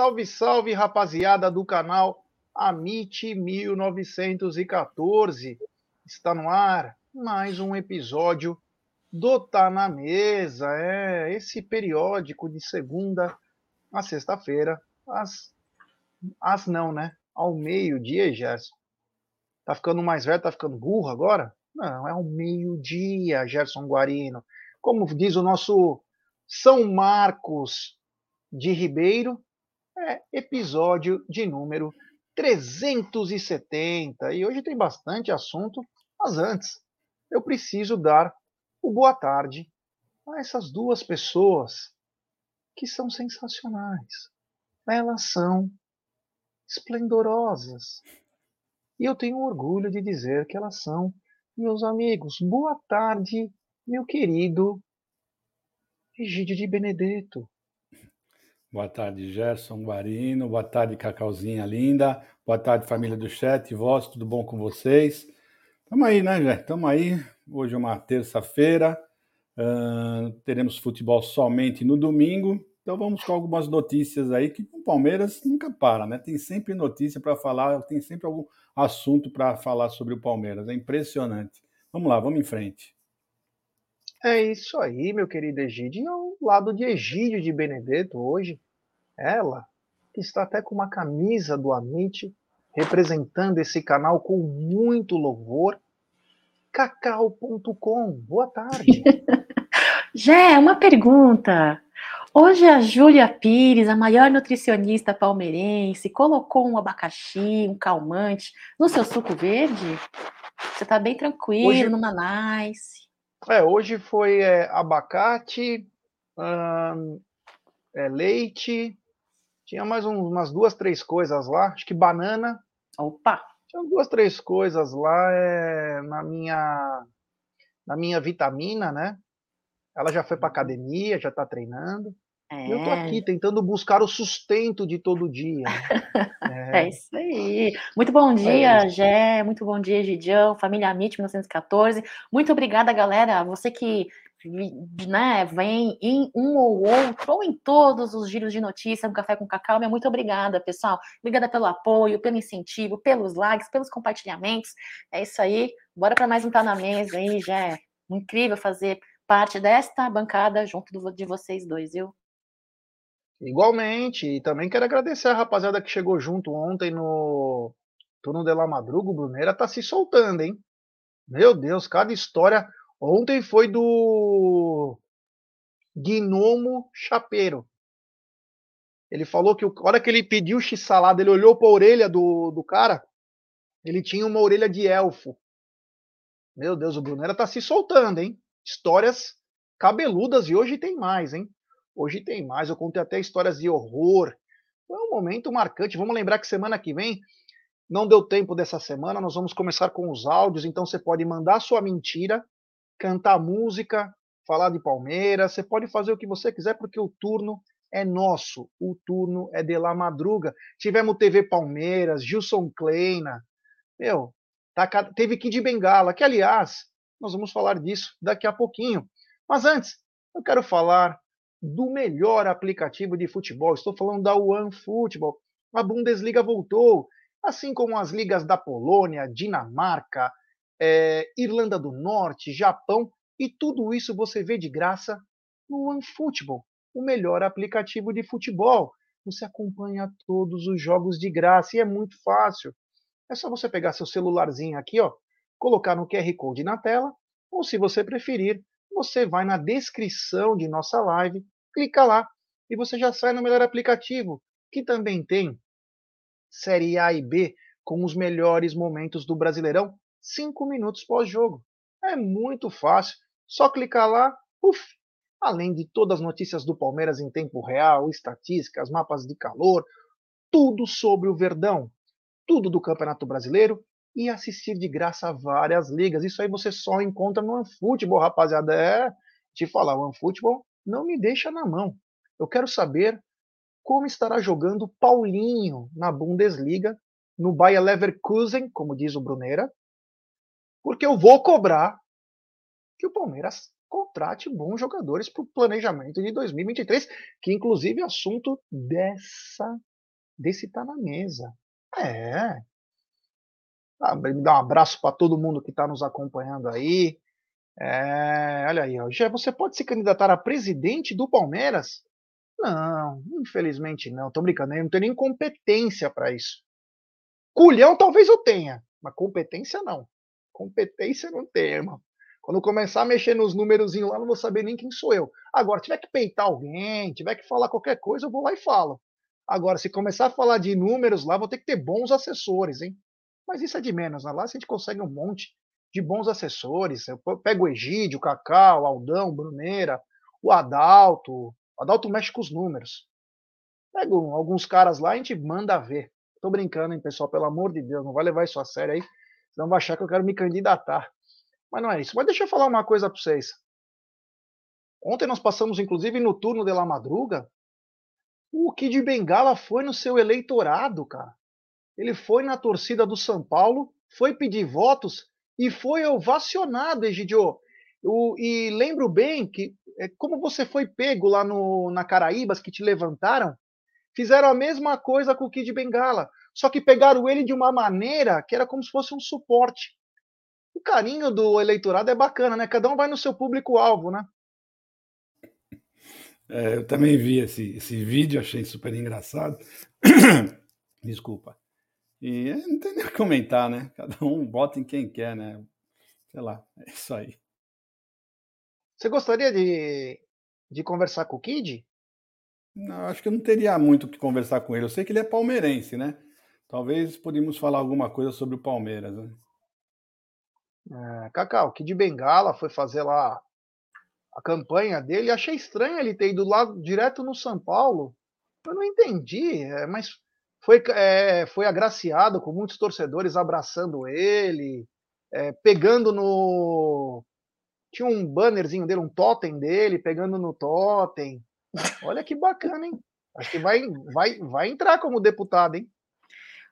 Salve, salve, rapaziada do canal Amit 1914. Está no ar mais um episódio do Tá na Mesa. É esse periódico de segunda a sexta-feira, às, às não, né? Ao meio-dia, Gerson. Tá ficando mais velho, tá ficando burro agora? Não, é ao meio-dia, Gerson Guarino. Como diz o nosso São Marcos de Ribeiro, é episódio de número 370. E hoje tem bastante assunto, mas antes eu preciso dar o boa tarde a essas duas pessoas que são sensacionais. Elas são esplendorosas. E eu tenho orgulho de dizer que elas são meus amigos. Boa tarde, meu querido Egídio de Benedetto. Boa tarde, Gerson Guarino. Boa tarde, Cacauzinha linda. Boa tarde, família do chat. Vós, tudo bom com vocês? Tamo aí, né, Jé? Tamo aí. Hoje é uma terça-feira. Uh, teremos futebol somente no domingo. Então vamos com algumas notícias aí que o Palmeiras nunca para, né? Tem sempre notícia para falar, tem sempre algum assunto para falar sobre o Palmeiras. É impressionante. Vamos lá, vamos em frente. É isso aí, meu querido Egídio. E ao lado de Egídio de Benedetto hoje, ela, que está até com uma camisa do Amit, representando esse canal com muito louvor, cacau.com. Boa tarde. Jé, uma pergunta. Hoje a Júlia Pires, a maior nutricionista palmeirense, colocou um abacaxi, um calmante no seu suco verde? Você está bem tranquilo, hoje... numa nice. É, hoje foi é, abacate, hum, é, leite, tinha mais um, umas duas, três coisas lá, acho que banana. Opa! Tinha duas, três coisas lá é, na minha na minha vitamina, né? Ela já foi para academia, já está treinando. É. Eu tô aqui tentando buscar o sustento de todo dia. É, é isso aí. Muito bom dia, é Gé. Muito bom dia, Gidião. Família Amit 1914. Muito obrigada, galera. Você que né, vem em um ou outro, ou em todos os giros de notícia do Café com Cacau. Minha muito obrigada, pessoal. Obrigada pelo apoio, pelo incentivo, pelos likes, pelos compartilhamentos. É isso aí. Bora para mais um Tá na Mesa aí, Gé. Incrível fazer parte desta bancada junto de vocês dois, viu? Igualmente, e também quero agradecer a rapaziada que chegou junto ontem no Turno de la Madruga. O Bruneira tá se soltando, hein? Meu Deus, cada história. Ontem foi do Gnomo Chapeiro. Ele falou que a hora que ele pediu x-salada, ele olhou para a orelha do, do cara, ele tinha uma orelha de elfo. Meu Deus, o Brunera tá se soltando, hein? Histórias cabeludas e hoje tem mais, hein? Hoje tem mais, eu contei até histórias de horror. Foi um momento marcante. Vamos lembrar que semana que vem não deu tempo dessa semana, nós vamos começar com os áudios, então você pode mandar sua mentira, cantar música, falar de Palmeiras, você pode fazer o que você quiser, porque o turno é nosso, o turno é de La Madruga. Tivemos TV Palmeiras, Gilson Kleina, meu, tá, teve Kid Bengala, que aliás, nós vamos falar disso daqui a pouquinho. Mas antes, eu quero falar do melhor aplicativo de futebol. Estou falando da OneFootball. A Bundesliga voltou, assim como as ligas da Polônia, Dinamarca, é, Irlanda do Norte, Japão, e tudo isso você vê de graça no OneFootball, o melhor aplicativo de futebol. Você acompanha todos os jogos de graça e é muito fácil. É só você pegar seu celularzinho aqui, ó, colocar no QR Code na tela, ou se você preferir, você vai na descrição de nossa live, clica lá e você já sai no melhor aplicativo, que também tem Série A e B com os melhores momentos do Brasileirão, cinco minutos pós-jogo. É muito fácil, só clicar lá, uf, além de todas as notícias do Palmeiras em tempo real, estatísticas, mapas de calor, tudo sobre o Verdão, tudo do Campeonato Brasileiro e assistir de graça várias ligas. Isso aí você só encontra no OneFootball, rapaziada. É, te falar, o OneFootball não me deixa na mão. Eu quero saber como estará jogando Paulinho na Bundesliga, no Bayer Leverkusen, como diz o Brunera, porque eu vou cobrar que o Palmeiras contrate bons jogadores para o planejamento de 2023, que inclusive é assunto dessa desse tá na mesa. É. Ah, me dá um abraço para todo mundo que está nos acompanhando aí. É, olha aí. Já você pode se candidatar a presidente do Palmeiras? Não, infelizmente não. Tô brincando, eu não tenho nem competência para isso. Culhão talvez eu tenha, mas competência não. Competência não tem, irmão. Quando começar a mexer nos números lá, não vou saber nem quem sou eu. Agora, tiver que peitar alguém, tiver que falar qualquer coisa, eu vou lá e falo. Agora, se começar a falar de números lá, vou ter que ter bons assessores, hein? Mas isso é de menos, né? Lá a gente consegue um monte de bons assessores. Eu pego o Egídio, o Cacau, o Aldão, o Bruneira, o Adalto. O Adalto mexe com os números. Pego alguns caras lá e a gente manda ver. Tô brincando, hein, pessoal? Pelo amor de Deus, não vai levar isso a sério aí. Senão vai achar que eu quero me candidatar. Mas não é isso. Mas deixa eu falar uma coisa para vocês. Ontem nós passamos, inclusive, no turno de La Madruga. O Kid Bengala foi no seu eleitorado, cara. Ele foi na torcida do São Paulo, foi pedir votos e foi ovacionado, Egidio. O, e lembro bem que, é, como você foi pego lá no, na Caraíbas, que te levantaram, fizeram a mesma coisa com o Kid Bengala. Só que pegaram ele de uma maneira que era como se fosse um suporte o carinho do eleitorado é bacana, né? Cada um vai no seu público-alvo, né? É, eu também vi esse, esse vídeo, achei super engraçado. Desculpa. E não tem nem o que comentar, né? Cada um vota em quem quer, né? Sei lá, é isso aí. Você gostaria de, de conversar com o Kid? Não, acho que eu não teria muito o que conversar com ele. Eu sei que ele é palmeirense, né? Talvez podíamos falar alguma coisa sobre o Palmeiras, né? É, Cacau, que de Bengala foi fazer lá a campanha dele. Achei estranho ele ter ido lá direto no São Paulo. Eu não entendi, é, mas foi, é, foi agraciado com muitos torcedores abraçando ele, é, pegando no. Tinha um bannerzinho dele, um totem dele, pegando no totem. Olha que bacana, hein? Acho que vai, vai, vai entrar como deputado, hein?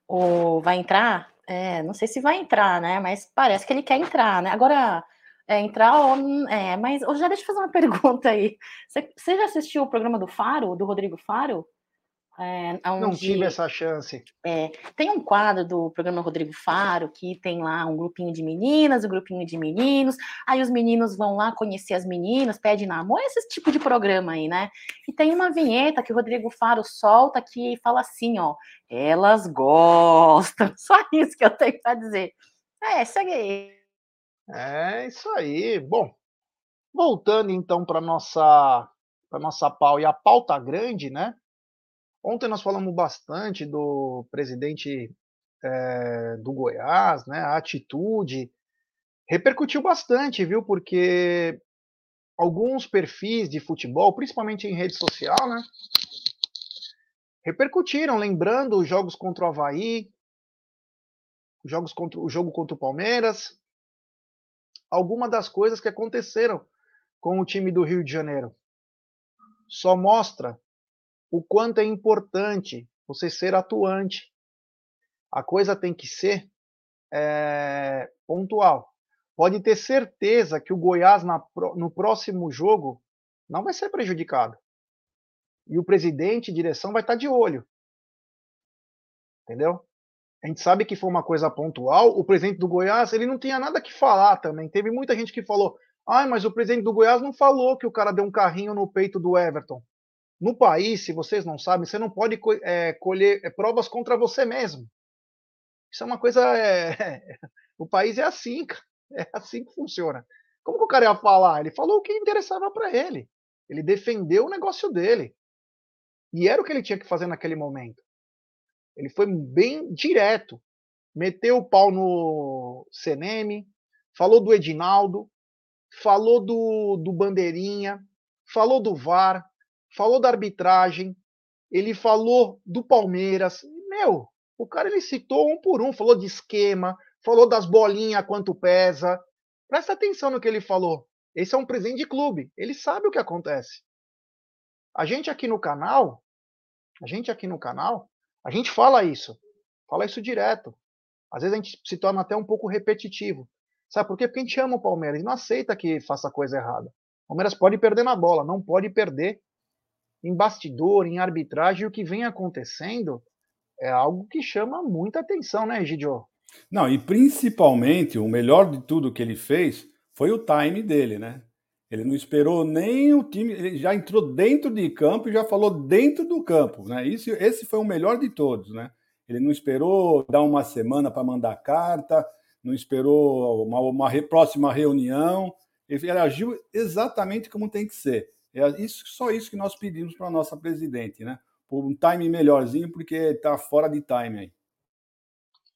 O, vai entrar? É, não sei se vai entrar, né? Mas parece que ele quer entrar, né? Agora, é, entrar ou. É, mas já deixa eu fazer uma pergunta aí. Você, você já assistiu o programa do Faro, do Rodrigo Faro? É, onde, não tive essa chance. É, tem um quadro do programa Rodrigo Faro que tem lá um grupinho de meninas, um grupinho de meninos. Aí os meninos vão lá conhecer as meninas, pedem namoro, esse tipo de programa aí, né? E tem uma vinheta que o Rodrigo Faro solta que fala assim: ó, elas gostam. Só isso que eu tenho para dizer. É, segue aí. É isso aí. Bom, voltando então para nossa para nossa pau e a pauta grande, né? Ontem nós falamos bastante do presidente é, do Goiás, né? A atitude repercutiu bastante, viu? Porque alguns perfis de futebol, principalmente em rede social, né? Repercutiram, lembrando os jogos contra o Havaí, os jogos contra, o jogo contra o Palmeiras, algumas das coisas que aconteceram com o time do Rio de Janeiro. Só mostra o quanto é importante você ser atuante. A coisa tem que ser é, pontual. Pode ter certeza que o Goiás na, no próximo jogo não vai ser prejudicado. E o presidente direção vai estar de olho. Entendeu? A gente sabe que foi uma coisa pontual. O presidente do Goiás, ele não tinha nada que falar também. Teve muita gente que falou: "Ah, mas o presidente do Goiás não falou que o cara deu um carrinho no peito do Everton". No país, se vocês não sabem, você não pode é, colher é, provas contra você mesmo. Isso é uma coisa. É... o país é assim, é assim que funciona. Como que o cara ia falar? Ele falou o que interessava para ele. Ele defendeu o negócio dele. E era o que ele tinha que fazer naquele momento. Ele foi bem direto. Meteu o pau no CNM, falou do Edinaldo, falou do, do Bandeirinha, falou do VAR, falou da arbitragem, ele falou do Palmeiras. Meu, o cara ele citou um por um, falou de esquema, falou das bolinhas, quanto pesa. Presta atenção no que ele falou. Esse é um presidente de clube, ele sabe o que acontece. A gente aqui no canal, a gente aqui no canal, a gente fala isso, fala isso direto. Às vezes a gente se torna até um pouco repetitivo. Sabe por quê? Porque a gente ama o Palmeiras e não aceita que faça coisa errada. O Palmeiras pode perder na bola, não pode perder em bastidor, em arbitragem, o que vem acontecendo é algo que chama muita atenção, né, Gidio? Não, e principalmente o melhor de tudo que ele fez foi o time dele, né? Ele não esperou nem o time, ele já entrou dentro de campo e já falou dentro do campo, né? Isso, esse foi o melhor de todos, né? Ele não esperou dar uma semana para mandar carta, não esperou uma, uma re, próxima reunião, ele agiu exatamente como tem que ser. É isso, só isso que nós pedimos para a nossa presidente, né? Por um time melhorzinho, porque está fora de time aí.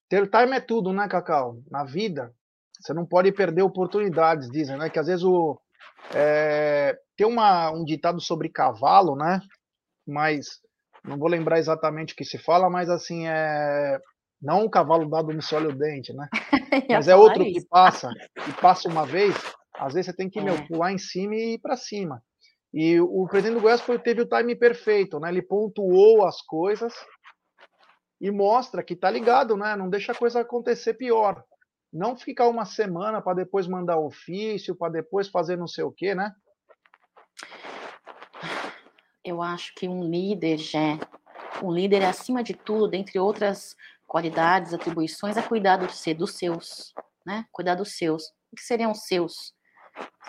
Ter time é tudo, né, Cacau? Na vida, você não pode perder oportunidades, dizem, né? Que às vezes o, é, tem uma, um ditado sobre cavalo, né? Mas não vou lembrar exatamente o que se fala, mas assim, é. Não um cavalo dado no olha o dente, né? Mas é outro isso. que passa, e passa uma vez, às vezes você tem que é. meu, pular em cima e ir para cima. E o presidente do Goiás foi, teve o time perfeito, né? Ele pontuou as coisas e mostra que tá ligado, né? Não deixa a coisa acontecer pior. Não ficar uma semana para depois mandar ofício, para depois fazer não sei o quê, né? Eu acho que um líder, já, um líder acima de tudo, dentre outras qualidades, atribuições, é cuidar do ser dos seus, né? Cuidar dos seus. O que seriam os seus?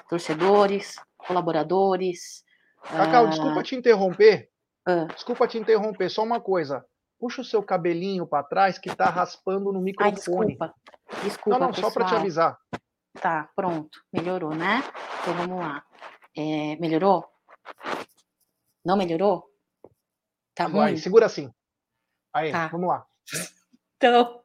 Torcedores, colaboradores. Cacau, uh... desculpa te interromper. Uh... Desculpa te interromper, só uma coisa puxa o seu cabelinho para trás que está raspando no microfone. Ai, desculpa. Desculpa, Não, não, pessoal. só para te avisar. Tá, pronto. Melhorou, né? Então vamos lá. É, melhorou? Não melhorou? Tá Agora, ruim? segura assim. Aí, tá. vamos lá. Então,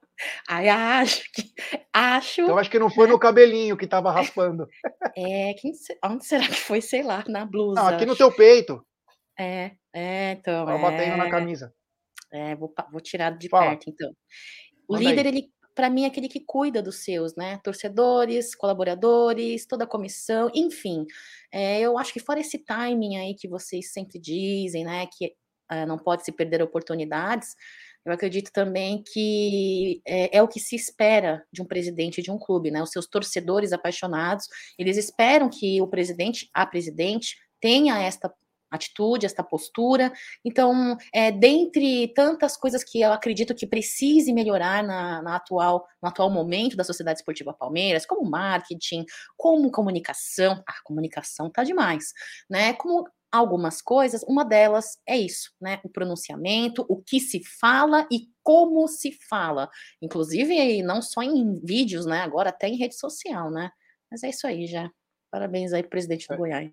aí acho que. Acho. Então acho que não foi no cabelinho que estava raspando. É, quem, onde será que foi? Sei lá, na blusa. Não, aqui no teu peito. É, é, então. Tava é... batendo na camisa. É, vou, vou tirar de Fala. perto, então. O Manda líder, aí. ele, para mim, é aquele que cuida dos seus, né? Torcedores, colaboradores, toda a comissão, enfim. É, eu acho que fora esse timing aí que vocês sempre dizem, né? Que uh, não pode se perder oportunidades. Eu acredito também que é, é, o que se espera de um presidente de um clube, né? Os seus torcedores apaixonados, eles esperam que o presidente, a presidente, tenha esta atitude, esta postura. Então, é, dentre tantas coisas que eu acredito que precise melhorar na, na, atual, no atual momento da Sociedade Esportiva Palmeiras, como marketing, como comunicação, a comunicação tá demais, né? Como algumas coisas, uma delas é isso, né? O pronunciamento, o que se fala e como se fala. Inclusive, não só em vídeos, né? Agora até em rede social, né? Mas é isso aí já. Parabéns aí, presidente do é. Goiás.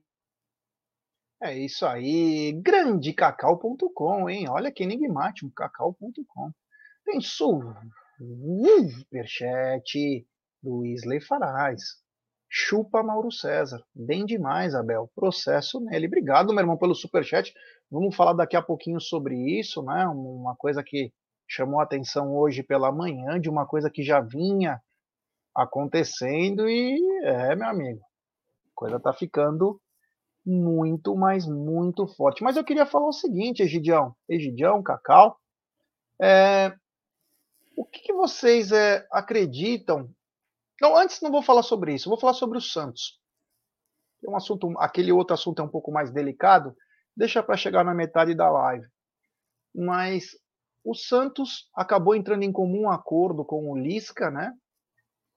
É isso aí, grandecacau.com, hein? Olha que enigmático, cacau.com. Tem superchat do Isley Faraz. Chupa Mauro César. Bem demais, Abel. Processo nele. Obrigado, meu irmão, pelo superchat. Vamos falar daqui a pouquinho sobre isso, né? Uma coisa que chamou atenção hoje pela manhã, de uma coisa que já vinha acontecendo e é, meu amigo, a coisa tá ficando muito, mas muito forte. Mas eu queria falar o seguinte, Egidião, Egidião, Cacau, é, o que, que vocês é, acreditam? Não, antes não vou falar sobre isso, vou falar sobre o Santos. É um assunto, aquele outro assunto é um pouco mais delicado, deixa para chegar na metade da live. Mas o Santos acabou entrando em comum acordo com o Lisca, né?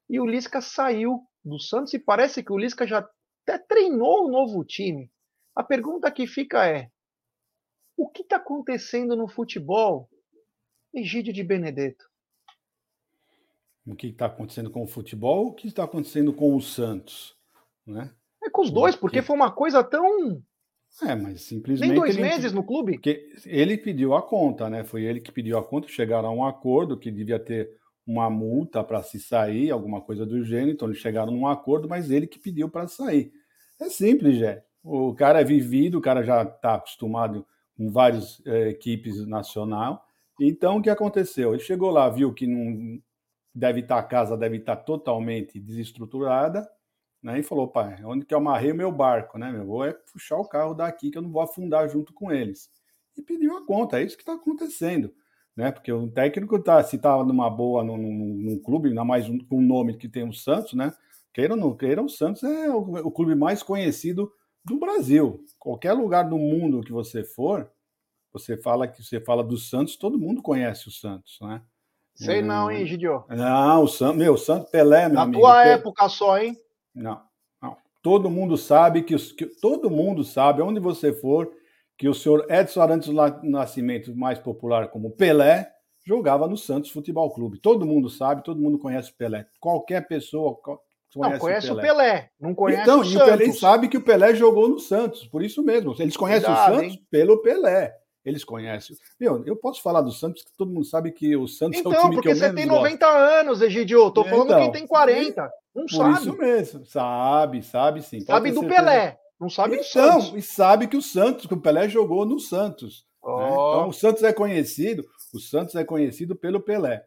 E o Lisca saiu do Santos e parece que o Lisca já até treinou o novo time. A pergunta que fica é: o que está acontecendo no futebol, Egídio de Benedetto? O que está acontecendo com o futebol? O que está acontecendo com o Santos? Né? É com os dois, porque foi uma coisa tão. É, mas simplesmente. Nem dois ele... meses no clube? Porque ele pediu a conta, né? Foi ele que pediu a conta, chegaram a um acordo que devia ter uma multa para se sair, alguma coisa do gênero, então eles chegaram num acordo, mas ele que pediu para sair. É simples, Jé. O cara é vivido, o cara já está acostumado com várias é, equipes nacional. Então, o que aconteceu? Ele chegou lá, viu que não deve estar tá, a casa deve estar tá totalmente desestruturada, né? E falou, pai, onde que eu amarrei o meu barco, né? Meu vou é puxar o carro daqui que eu não vou afundar junto com eles. E pediu a conta, é isso que está acontecendo, né? Porque o técnico tá, se estava numa boa num, num, clube, ainda mais um, um nome que tem o Santos, né? Queira ou não queira, o Santos é o, o, clube mais conhecido do Brasil. Qualquer lugar do mundo que você for, você fala que você fala do Santos, todo mundo conhece o Santos, né? Sei não, hein, Gidio? Não, o Santos, meu, o Santos Pelé, meu Na amigo. tua época só, hein? Não, não. Todo mundo sabe que, os, que todo mundo sabe, onde você for, que o senhor Edson Arantes Nascimento, mais popular como Pelé, jogava no Santos Futebol Clube. Todo mundo sabe, todo mundo conhece o Pelé. Qualquer pessoa conhece, não, conhece o, Pelé. o Pelé. Não conhece então, o Santos. Então, e o Pelé sabe que o Pelé jogou no Santos, por isso mesmo. Eles conhecem Cuidado, o Santos hein? pelo Pelé. Eles conhecem. Meu, eu posso falar do Santos, que todo mundo sabe que o Santos então, é o time que eu menos Então, porque você tem 90 gosto. anos, Egidio. Tô falando então, quem tem 40. Não por sabe. isso mesmo. Sabe, sabe sim. Sabe do certeza. Pelé. Não sabe então, do Santos. E sabe que o Santos, que o Pelé jogou no Santos. Oh. Né? Então, o Santos é conhecido, o Santos é conhecido pelo Pelé.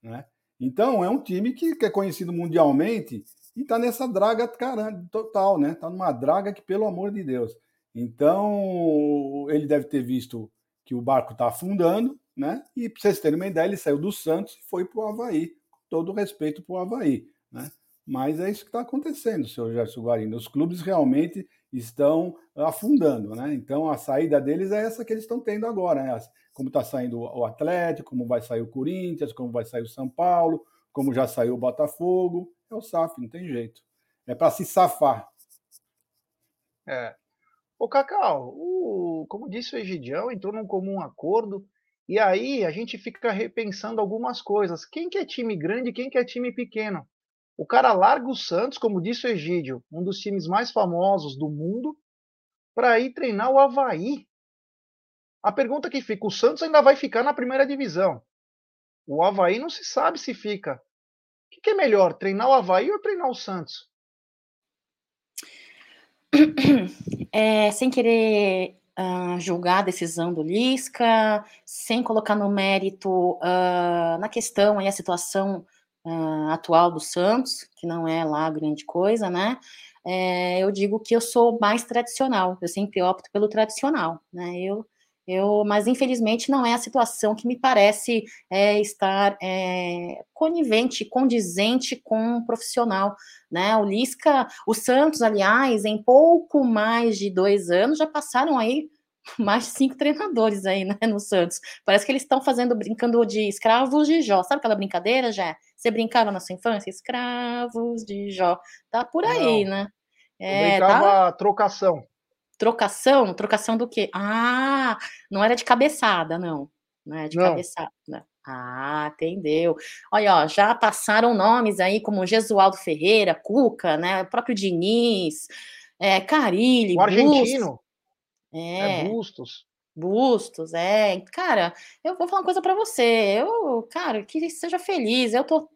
Né? Então, é um time que, que é conhecido mundialmente e está nessa draga caramba, total, né? Está numa draga que, pelo amor de Deus. Então, ele deve ter visto que o barco está afundando, né? E para vocês terem uma ideia, ele saiu do Santos e foi para o Havaí. Com todo respeito para o Havaí, né? Mas é isso que está acontecendo, senhor Gerson Guarino. Os clubes realmente estão afundando, né? Então a saída deles é essa que eles estão tendo agora, né? Como está saindo o Atlético, como vai sair o Corinthians, como vai sair o São Paulo, como já saiu o Botafogo. É o SAF, não tem jeito. É para se safar. É. Ô, Cacau, o, como disse o Egidião, entrou num comum acordo. E aí a gente fica repensando algumas coisas. Quem que é time grande e quem que é time pequeno? O cara larga o Santos, como disse o Egídio, um dos times mais famosos do mundo, para ir treinar o Havaí. A pergunta que fica: o Santos ainda vai ficar na primeira divisão. O Havaí não se sabe se fica. O que é melhor, treinar o Havaí ou treinar o Santos? É, sem querer uh, julgar a decisão do Lisca, sem colocar no mérito uh, na questão aí a situação uh, atual do Santos, que não é lá grande coisa, né? É, eu digo que eu sou mais tradicional, eu sempre opto pelo tradicional, né? Eu, eu, mas infelizmente não é a situação que me parece é, estar é, conivente, condizente com um profissional, né? O Lisca, o Santos, aliás, em pouco mais de dois anos já passaram aí mais de cinco treinadores aí, né, no Santos. Parece que eles estão fazendo, brincando de escravos de Jó. Sabe aquela brincadeira, já? Você brincava na sua infância? Escravos de Jó. Tá por aí, Não. né? É, Eu brincava tá... trocação. Trocação? Trocação do quê? Ah, não era de cabeçada, não. Não é de não. cabeçada. Ah, entendeu. Olha, ó, já passaram nomes aí como Gesualdo Ferreira, Cuca, né? O próprio Diniz, é, Carilli, o argentino. É. é Bustos. Bustos, é. Cara, eu vou falar uma coisa para você. Eu, cara, que seja feliz. Eu tô.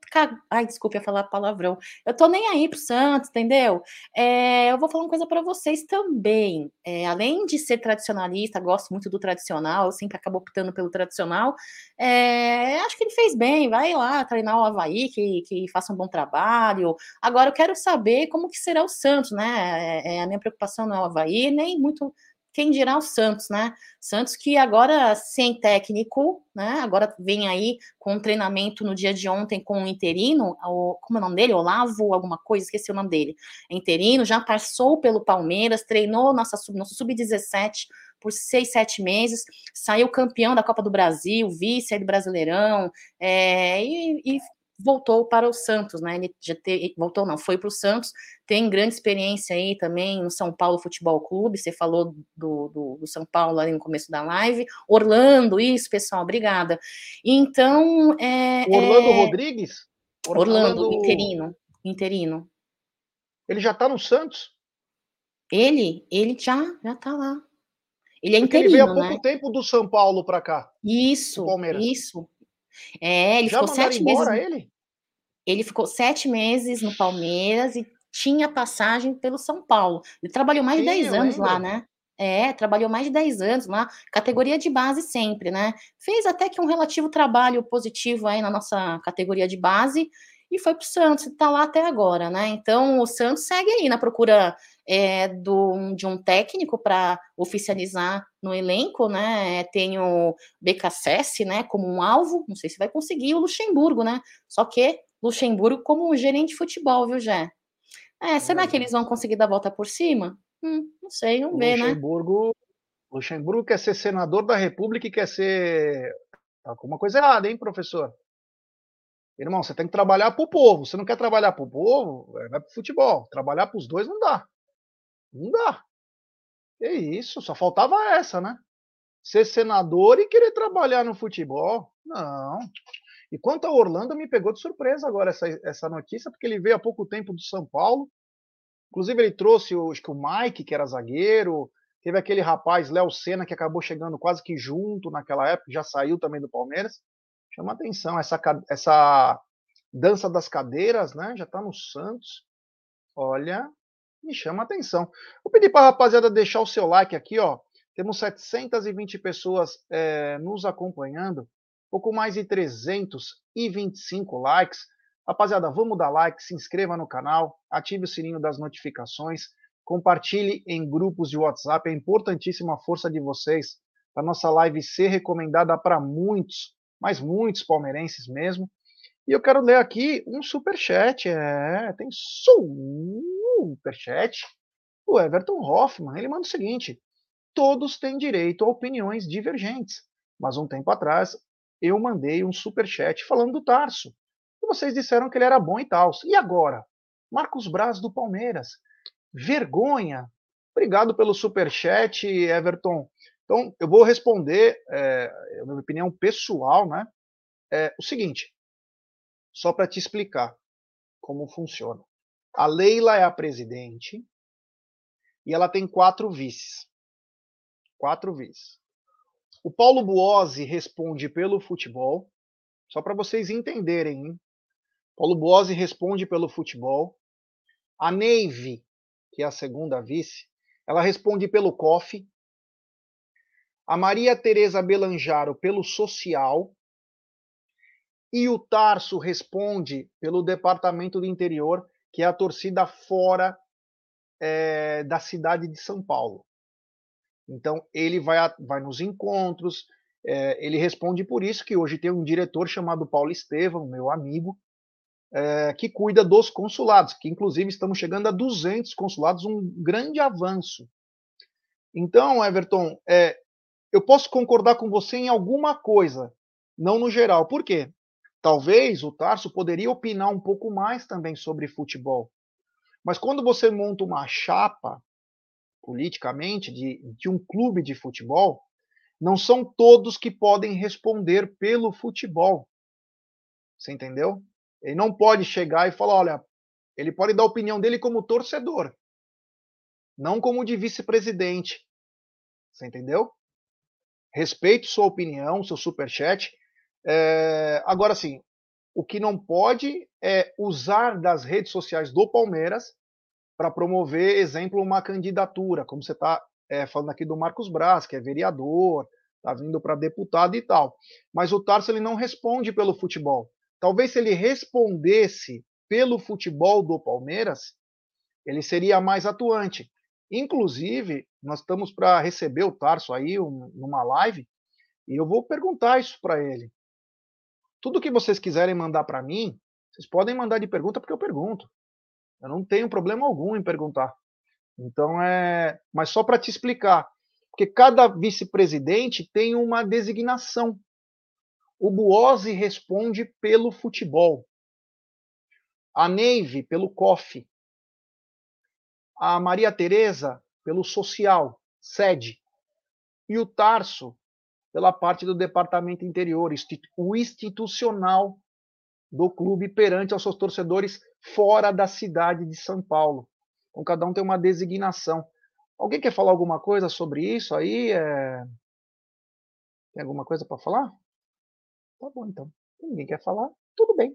Ai, desculpe eu falar palavrão. Eu tô nem aí pro Santos, entendeu? É, eu vou falar uma coisa para vocês também. É, além de ser tradicionalista, gosto muito do tradicional, eu sempre acabo optando pelo tradicional. É, acho que ele fez bem. Vai lá treinar o Havaí, que, que faça um bom trabalho. Agora, eu quero saber como que será o Santos, né? É, é a minha preocupação não é o Havaí, nem muito quem dirá o Santos, né? Santos que agora sem técnico, né? Agora vem aí com um treinamento no dia de ontem com um interino, o, como é o nome dele? Olavo, alguma coisa, esqueci o nome dele. interino, já passou pelo Palmeiras, treinou nossa, nosso sub-17 por seis, sete meses, saiu campeão da Copa do Brasil, vice do Brasileirão, é, e, e voltou para o Santos, né? Ele já te, voltou, não, foi para o Santos, tem grande experiência aí também no São Paulo Futebol Clube. Você falou do, do, do São Paulo ali no começo da live. Orlando, isso, pessoal, obrigada. Então. É, Orlando é... Rodrigues? Orlando, Orlando, interino. Interino. Ele já está no Santos? Ele? Ele já, já tá lá. Ele é Porque interino, ele veio há pouco né? tempo do São Paulo para cá. Isso, isso. É, ele Já ficou sete meses. ele? Ele ficou sete meses no Palmeiras e tinha passagem pelo São Paulo. Ele trabalhou mais Sim, de 10 anos lá, né? É, trabalhou mais de 10 anos lá, categoria de base sempre, né? Fez até que um relativo trabalho positivo aí na nossa categoria de base e foi para o Santos, está lá até agora, né? Então o Santos segue aí na procura é, do, de um técnico para oficializar no elenco, né? Tem o BKSS, né, como um alvo, não sei se vai conseguir o Luxemburgo, né? Só que Luxemburgo como um gerente de futebol, viu, Jé? É, será que eles vão conseguir dar a volta por cima? Hum, não sei, vamos ver, né? Luxemburgo Luxemburgo quer ser senador da República e quer ser. Alguma coisa errada, hein, professor? Irmão, você tem que trabalhar para o povo. Você não quer trabalhar para o povo? Vai para o futebol. Trabalhar para os dois não dá. Não dá. É isso, só faltava essa, né? Ser senador e querer trabalhar no futebol. Não. E quanto a Orlando, me pegou de surpresa agora essa, essa notícia, porque ele veio há pouco tempo do São Paulo. Inclusive, ele trouxe acho que o Mike, que era zagueiro. Teve aquele rapaz, Léo Senna, que acabou chegando quase que junto naquela época, já saiu também do Palmeiras. Chama atenção essa, essa dança das cadeiras, né? Já está no Santos. Olha, me chama atenção. Vou pedir para a rapaziada deixar o seu like aqui, ó. Temos 720 pessoas é, nos acompanhando pouco mais de 325 likes. Rapaziada, vamos dar like, se inscreva no canal, ative o sininho das notificações, compartilhe em grupos de WhatsApp, é importantíssima a força de vocês para nossa live ser recomendada para muitos, mas muitos palmeirenses mesmo. E eu quero ler aqui um super chat, é, tem super chat. O Everton Hoffman, ele manda o seguinte: todos têm direito a opiniões divergentes, mas um tempo atrás eu mandei um super chat falando do Tarso. E vocês disseram que ele era bom e tal. E agora? Marcos Braz do Palmeiras. Vergonha. Obrigado pelo super chat, Everton. Então, eu vou responder, é, a minha opinião pessoal, né? É o seguinte, só para te explicar como funciona. A Leila é a presidente e ela tem quatro vices. Quatro vices. O Paulo Buozzi responde pelo futebol, só para vocês entenderem. Hein? Paulo Buozzi responde pelo futebol. A Neive, que é a segunda vice, ela responde pelo COF. A Maria Tereza Belanjaro pelo social. E o Tarso responde pelo Departamento do Interior, que é a torcida fora é, da cidade de São Paulo. Então, ele vai, vai nos encontros, é, ele responde por isso que hoje tem um diretor chamado Paulo Estevam, meu amigo, é, que cuida dos consulados, que inclusive estamos chegando a 200 consulados, um grande avanço. Então, Everton, é, eu posso concordar com você em alguma coisa, não no geral. Por quê? Talvez o Tarso poderia opinar um pouco mais também sobre futebol. Mas quando você monta uma chapa politicamente de, de um clube de futebol, não são todos que podem responder pelo futebol. Você entendeu? Ele não pode chegar e falar, olha, ele pode dar a opinião dele como torcedor, não como de vice-presidente. Você entendeu? Respeito sua opinião, seu superchat. É... Agora, sim, o que não pode é usar das redes sociais do Palmeiras para promover, exemplo, uma candidatura, como você está é, falando aqui do Marcos Braz, que é vereador, está vindo para deputado e tal. Mas o Tarso ele não responde pelo futebol. Talvez se ele respondesse pelo futebol do Palmeiras, ele seria mais atuante. Inclusive, nós estamos para receber o Tarso aí um, numa live e eu vou perguntar isso para ele. Tudo que vocês quiserem mandar para mim, vocês podem mandar de pergunta porque eu pergunto. Eu não tenho problema algum em perguntar. Então é, mas só para te explicar, porque cada vice-presidente tem uma designação. O Buozzi responde pelo futebol. A Neive pelo COF. A Maria Teresa pelo social, sede. E o Tarso pela parte do departamento interior, o institucional do clube perante aos seus torcedores fora da cidade de São Paulo. Então, cada um tem uma designação. Alguém quer falar alguma coisa sobre isso aí? É... Tem alguma coisa para falar? Tá bom, então. Ninguém quer falar, tudo bem.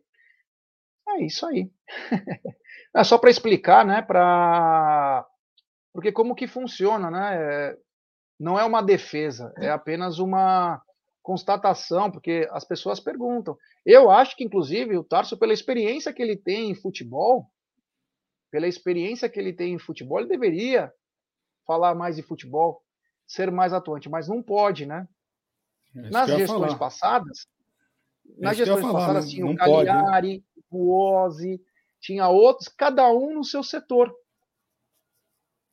É isso aí. é só para explicar, né? Para porque como que funciona, né? É... Não é uma defesa, é apenas uma constatação, porque as pessoas perguntam. Eu acho que, inclusive, o Tarso, pela experiência que ele tem em futebol, pela experiência que ele tem em futebol, ele deveria falar mais de futebol, ser mais atuante, mas não pode, né? É nas gestões passadas, é nas gestões falar, passadas tinha o Cagliari, o Ozzi, tinha outros, cada um no seu setor.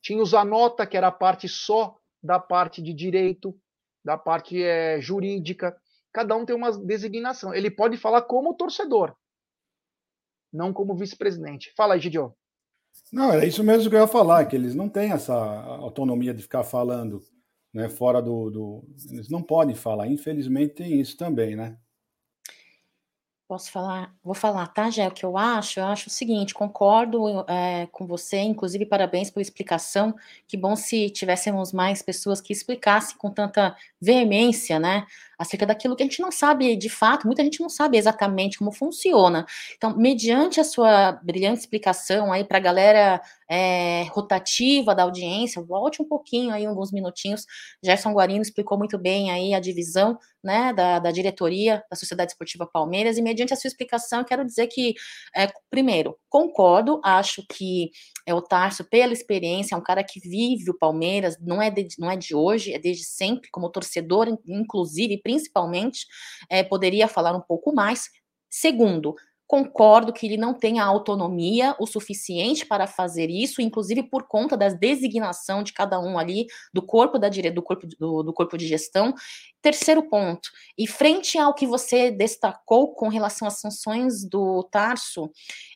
Tinha o Zanota, que era a parte só da parte de direito, da parte é, jurídica. Cada um tem uma designação. Ele pode falar como torcedor, não como vice-presidente. Fala aí, Gidio. Não, era isso mesmo que eu ia falar, que eles não têm essa autonomia de ficar falando né, fora do, do. Eles não podem falar. Infelizmente tem isso também, né? Posso falar? Vou falar, tá, Gé? O que eu acho? Eu acho o seguinte: concordo é, com você, inclusive, parabéns pela explicação. Que bom se tivéssemos mais pessoas que explicassem com tanta veemência, né? Acerca daquilo que a gente não sabe de fato, muita gente não sabe exatamente como funciona. Então, mediante a sua brilhante explicação aí para a galera é, rotativa da audiência, volte um pouquinho aí, alguns minutinhos. Gerson Guarino explicou muito bem aí a divisão né, da, da diretoria da Sociedade Esportiva Palmeiras, e mediante a sua explicação, quero dizer que, é, primeiro, concordo, acho que é, o Tarso, pela experiência, é um cara que vive o Palmeiras, não é de, não é de hoje, é desde sempre, como torcedor, inclusive, principalmente, é, poderia falar um pouco mais. Segundo, concordo que ele não tenha autonomia o suficiente para fazer isso, inclusive por conta da designação de cada um ali do corpo da dire... do corpo do, do, corpo de gestão. Terceiro ponto, e frente ao que você destacou com relação às sanções do Tarso,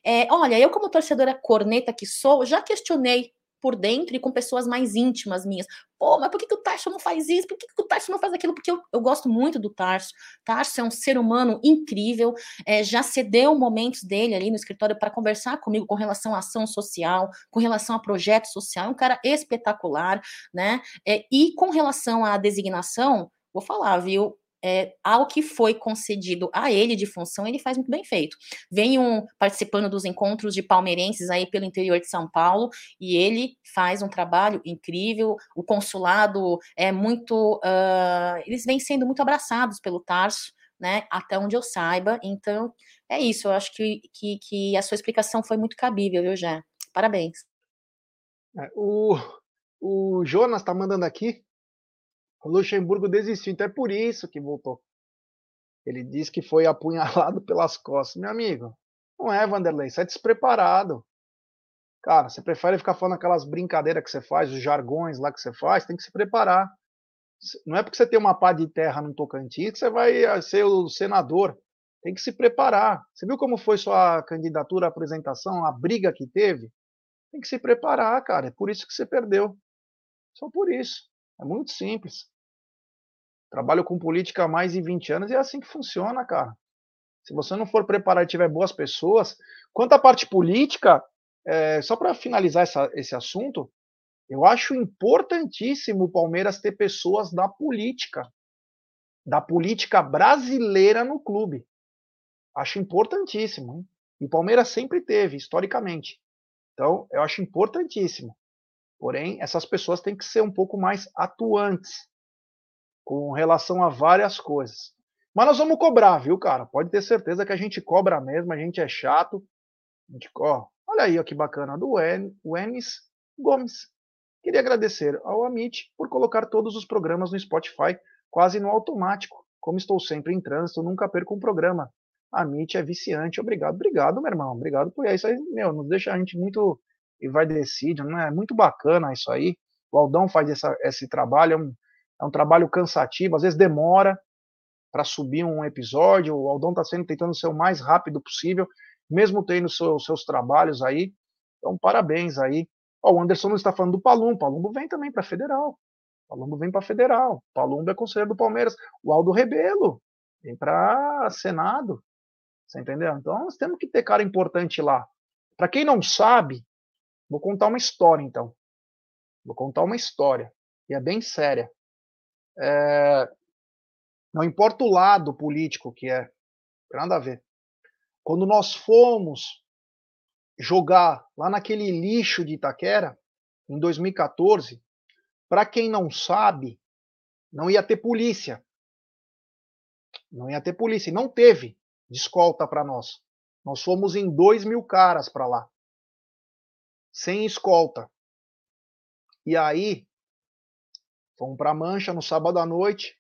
é, olha, eu como torcedora corneta que sou, já questionei por dentro e com pessoas mais íntimas minhas. Pô, mas por que, que o Tarso não faz isso? Por que, que o Tarso não faz aquilo? Porque eu, eu gosto muito do Tarso. Tarso é um ser humano incrível, é, já cedeu momentos dele ali no escritório para conversar comigo com relação à ação social, com relação a projeto social, é um cara espetacular, né? É, e com relação à designação, vou falar, viu? É, ao que foi concedido a ele de função, ele faz muito bem feito. Venho participando dos encontros de palmeirenses aí pelo interior de São Paulo e ele faz um trabalho incrível. O consulado é muito. Uh, eles vêm sendo muito abraçados pelo Tarso. Né, até onde eu saiba, então é isso. Eu acho que, que, que a sua explicação foi muito cabível, viu, Jé? Parabéns. É, o, o Jonas está mandando aqui o Luxemburgo desistiu, então é por isso que voltou. Ele disse que foi apunhalado pelas costas. Meu amigo, não é, Vanderlei, você é despreparado. Cara, você prefere ficar falando aquelas brincadeiras que você faz, os jargões lá que você faz, tem que se preparar. Não é porque você tem uma pá de terra no Tocantins que você vai ah, ser o senador. Tem que se preparar. Você viu como foi sua candidatura à apresentação, a briga que teve? Tem que se preparar, cara. É por isso que você perdeu. Só por isso. É muito simples. Trabalho com política há mais de 20 anos e é assim que funciona, cara. Se você não for preparado e tiver boas pessoas. Quanto à parte política, é, só para finalizar essa, esse assunto, eu acho importantíssimo o Palmeiras ter pessoas da política, da política brasileira no clube. Acho importantíssimo. Hein? E o Palmeiras sempre teve, historicamente. Então, eu acho importantíssimo. Porém, essas pessoas têm que ser um pouco mais atuantes com relação a várias coisas. Mas nós vamos cobrar, viu, cara? Pode ter certeza que a gente cobra mesmo, a gente é chato. A gente, ó, olha aí, ó, que bacana, do Enes Gomes. Queria agradecer ao Amit por colocar todos os programas no Spotify quase no automático. Como estou sempre em trânsito, nunca perco um programa. Amit é viciante, obrigado. Obrigado, meu irmão. Obrigado por isso aí, meu, nos deixa a gente muito e vai decidir, não é muito bacana isso aí. O Aldão faz essa, esse trabalho, é um, é um trabalho cansativo, às vezes demora para subir um episódio. O Aldão está sendo tentando ser o mais rápido possível, mesmo tendo seu, seus trabalhos aí. Então, parabéns aí. Ó, o Anderson não está falando do Palumbo. Palumbo vem também para Federal. Palumbo vem para Federal. Palumbo é conselheiro do Palmeiras. O Aldo Rebelo vem para Senado. Você entendeu? Então, nós temos que ter cara importante lá. Para quem não sabe, vou contar uma história então. Vou contar uma história. E é bem séria. É, não importa o lado político que é, tem nada a ver. Quando nós fomos jogar lá naquele lixo de Itaquera, em 2014, para quem não sabe, não ia ter polícia. Não ia ter polícia. E não teve de escolta para nós. Nós fomos em dois mil caras para lá. Sem escolta. E aí, Fomos para Mancha no sábado à noite,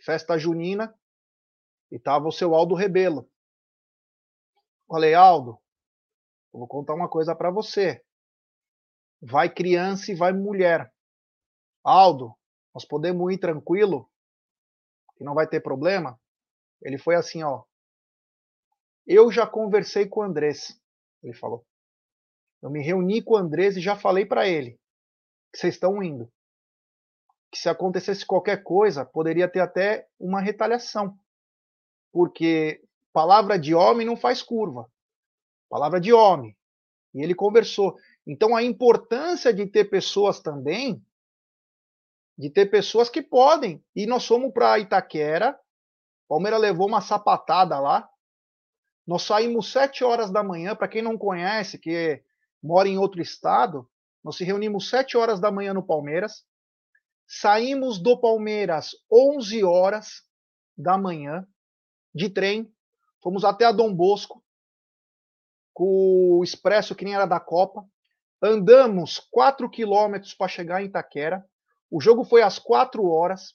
festa junina, e tava o seu Aldo Rebelo. Falei, Aldo, vou contar uma coisa para você. Vai criança e vai mulher. Aldo, nós podemos ir tranquilo, que não vai ter problema. Ele foi assim, ó. Eu já conversei com o Andrés, ele falou. Eu me reuni com o Andrés e já falei para ele que vocês estão indo. Que se acontecesse qualquer coisa, poderia ter até uma retaliação. Porque palavra de homem não faz curva. Palavra de homem. E ele conversou. Então a importância de ter pessoas também, de ter pessoas que podem. E nós fomos para Itaquera, Palmeiras levou uma sapatada lá. Nós saímos sete horas da manhã, para quem não conhece, que mora em outro estado, nós se reunimos sete horas da manhã no Palmeiras, saímos do Palmeiras 11 horas da manhã de trem, fomos até a Dom Bosco com o expresso que nem era da Copa, andamos 4 quilômetros para chegar em Itaquera, o jogo foi às 4 horas,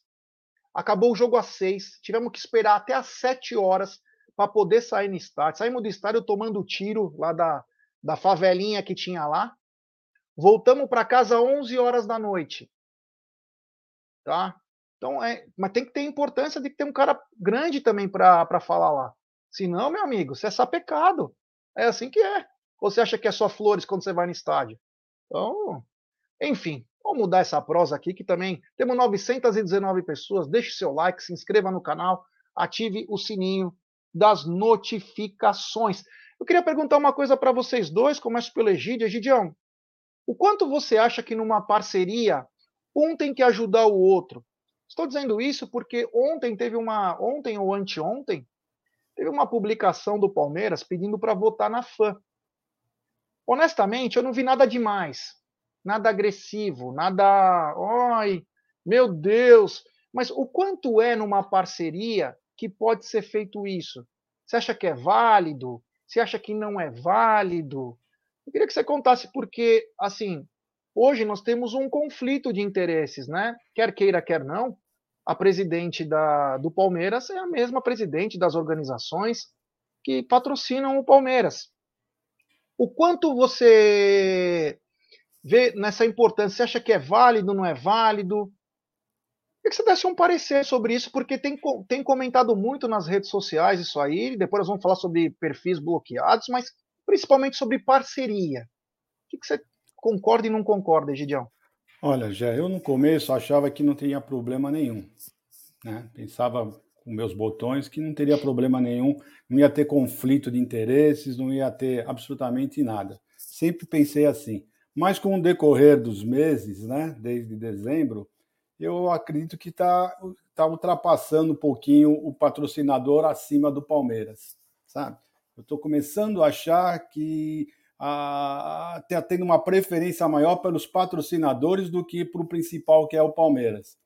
acabou o jogo às 6, tivemos que esperar até às 7 horas para poder sair no estádio. Saímos do estádio tomando tiro lá da, da favelinha que tinha lá. Voltamos para casa às 11 horas da noite. Tá? Então, é, mas tem que ter importância de ter um cara grande também para falar lá. Senão, meu amigo, você é sapecado. É assim que é. Ou você acha que é só flores quando você vai no estádio? Então, enfim, vamos mudar essa prosa aqui, que também temos 919 pessoas. Deixe seu like, se inscreva no canal, ative o sininho das notificações. Eu queria perguntar uma coisa para vocês dois, começo pelo Egídio. Egidião, o quanto você acha que numa parceria um tem que ajudar o outro? Estou dizendo isso porque ontem teve uma, ontem ou anteontem, teve uma publicação do Palmeiras pedindo para votar na FAM. Honestamente, eu não vi nada demais, nada agressivo, nada, ai, meu Deus, mas o quanto é numa parceria que pode ser feito isso? Você acha que é válido? Você acha que não é válido? Eu queria que você contasse porque, assim, hoje nós temos um conflito de interesses, né? Quer queira, quer não, a presidente da, do Palmeiras é a mesma presidente das organizações que patrocinam o Palmeiras. O quanto você vê nessa importância? Você acha que é válido, não é válido? Queria que você desse um parecer sobre isso, porque tem, tem comentado muito nas redes sociais isso aí. Depois nós vamos falar sobre perfis bloqueados, mas principalmente sobre parceria. O que, que você concorda e não concorda, Gideão? Olha, já eu no começo achava que não teria problema nenhum. Né? Pensava com meus botões que não teria problema nenhum, não ia ter conflito de interesses, não ia ter absolutamente nada. Sempre pensei assim. Mas com o decorrer dos meses, né, desde dezembro, eu acredito que está tá ultrapassando um pouquinho o patrocinador acima do Palmeiras, sabe? Eu estou começando a achar que está tendo uma preferência maior pelos patrocinadores do que para o principal, que é o Palmeiras.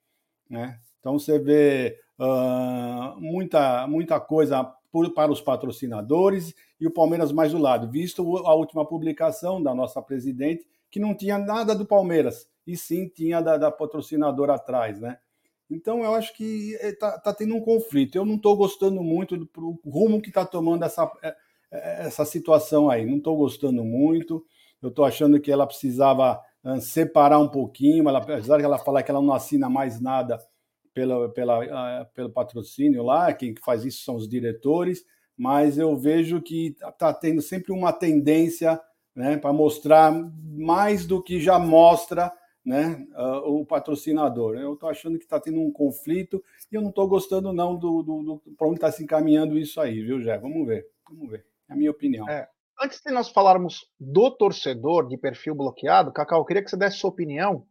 Né? Então você vê uh, muita, muita coisa por, para os patrocinadores e o Palmeiras mais do lado, visto a última publicação da nossa presidente, que não tinha nada do Palmeiras, e sim tinha da, da patrocinadora atrás, né? Então eu acho que está tá tendo um conflito. Eu não estou gostando muito do rumo que está tomando essa, é, essa situação aí. Não estou gostando muito. Eu estou achando que ela precisava separar um pouquinho, ela, apesar de ela falar que ela não assina mais nada pela, pela, pelo patrocínio lá, quem faz isso são os diretores, mas eu vejo que está tendo sempre uma tendência né, para mostrar mais do que já mostra né, uh, o patrocinador. Eu estou achando que está tendo um conflito e eu não estou gostando não do, do, do para onde está se encaminhando isso aí, viu, Jé? Vamos ver, vamos ver. É a minha opinião. É. Antes de nós falarmos do torcedor de perfil bloqueado, Cacau, eu queria que você desse sua opinião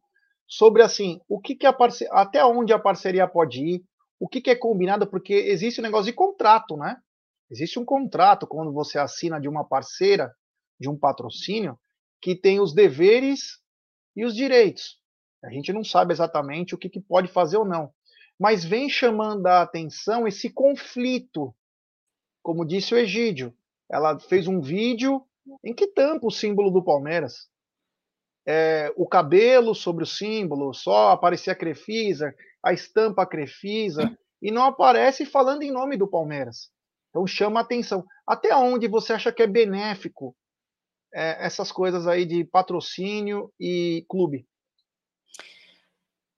sobre assim, o que, que a parce... até onde a parceria pode ir, o que, que é combinado, porque existe um negócio de contrato, né? Existe um contrato quando você assina de uma parceira, de um patrocínio, que tem os deveres e os direitos. A gente não sabe exatamente o que, que pode fazer ou não. Mas vem chamando a atenção esse conflito, como disse o Egídio. Ela fez um vídeo em que tampa o símbolo do Palmeiras. É, o cabelo sobre o símbolo, só aparecia a Crefisa, a estampa a Crefisa, e não aparece falando em nome do Palmeiras. Então chama atenção. Até onde você acha que é benéfico é, essas coisas aí de patrocínio e clube?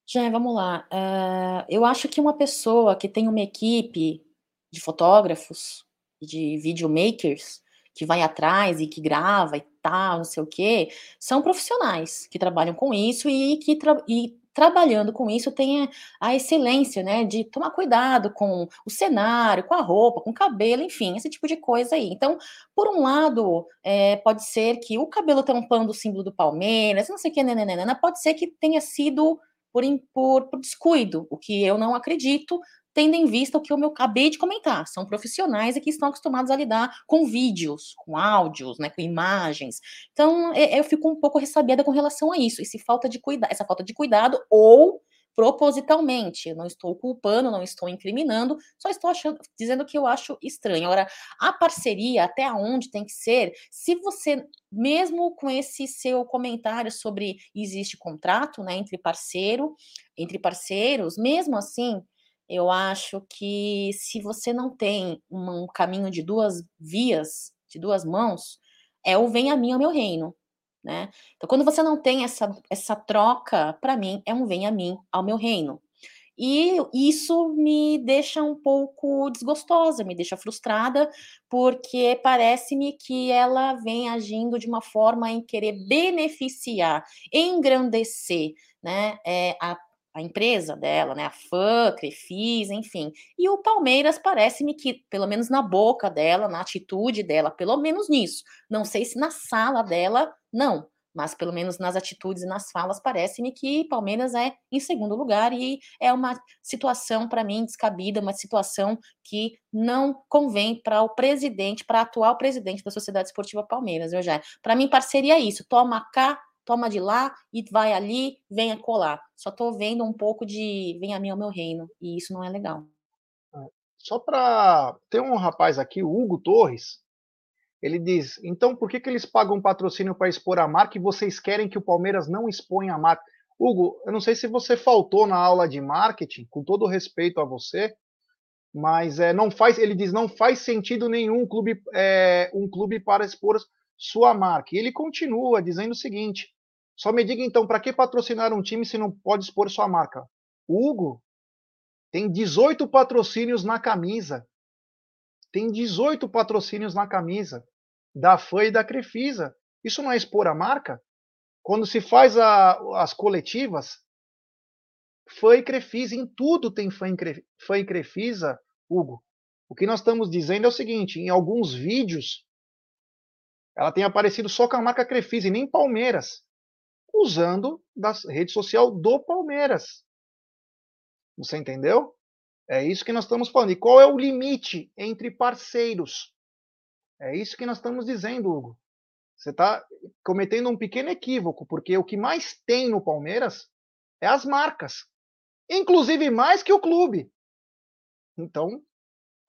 Já, vamos lá. Uh, eu acho que uma pessoa que tem uma equipe de fotógrafos, de videomakers, que vai atrás e que grava e tal, não sei o quê, são profissionais que trabalham com isso e que tra e trabalhando com isso tem a excelência, né, de tomar cuidado com o cenário, com a roupa, com o cabelo, enfim, esse tipo de coisa aí. Então, por um lado, é, pode ser que o cabelo tampando o símbolo do Palmeiras, não sei o que, nananana, pode ser que tenha sido por, por, por descuido, o que eu não acredito, tendo em vista o que eu acabei de comentar. São profissionais que estão acostumados a lidar com vídeos, com áudios, né, com imagens. Então, é, eu fico um pouco ressabiada com relação a isso, esse falta de cuida essa falta de cuidado ou propositalmente. Eu não estou culpando, não estou incriminando, só estou achando, dizendo que eu acho estranho. Agora, a parceria, até onde tem que ser, se você, mesmo com esse seu comentário sobre existe contrato né, entre parceiro, entre parceiros, mesmo assim, eu acho que se você não tem um, caminho de duas vias, de duas mãos, é o vem a mim ao meu reino, né? Então, quando você não tem essa, essa troca, para mim, é um vem a mim ao meu reino. E isso me deixa um pouco desgostosa, me deixa frustrada, porque parece-me que ela vem agindo de uma forma em querer beneficiar, engrandecer né, é, a a empresa dela, né, a FAM, Crefis, enfim. E o Palmeiras parece-me que, pelo menos na boca dela, na atitude dela, pelo menos nisso, não sei se na sala dela, não, mas pelo menos nas atitudes e nas falas, parece-me que Palmeiras é em segundo lugar e é uma situação, para mim, descabida, uma situação que não convém para o presidente, para atual presidente da Sociedade Esportiva Palmeiras, eu já. Para mim, parceria é isso, toma cá, toma de lá e vai ali, venha colar. Só estou vendo um pouco de vem a mim ao meu reino, e isso não é legal. É, só para. Tem um rapaz aqui, o Hugo Torres, ele diz: então por que, que eles pagam patrocínio para expor a marca e vocês querem que o Palmeiras não exponha a marca? Hugo, eu não sei se você faltou na aula de marketing, com todo respeito a você, mas é, não faz, ele diz, não faz sentido nenhum clube, é, um clube para expor sua marca. E ele continua dizendo o seguinte: só me diga então, para que patrocinar um time se não pode expor sua marca? O Hugo tem 18 patrocínios na camisa. Tem 18 patrocínios na camisa da FAM e da Crefisa. Isso não é expor a marca? Quando se faz a, as coletivas, FAM e Crefisa, em tudo tem FAM e Crefisa, Hugo. O que nós estamos dizendo é o seguinte: em alguns vídeos ela tem aparecido só com a marca Crefisa e nem Palmeiras, usando da rede social do Palmeiras. Você entendeu? É isso que nós estamos falando. E qual é o limite entre parceiros? É isso que nós estamos dizendo, Hugo. Você está cometendo um pequeno equívoco, porque o que mais tem no Palmeiras é as marcas. Inclusive mais que o clube. Então,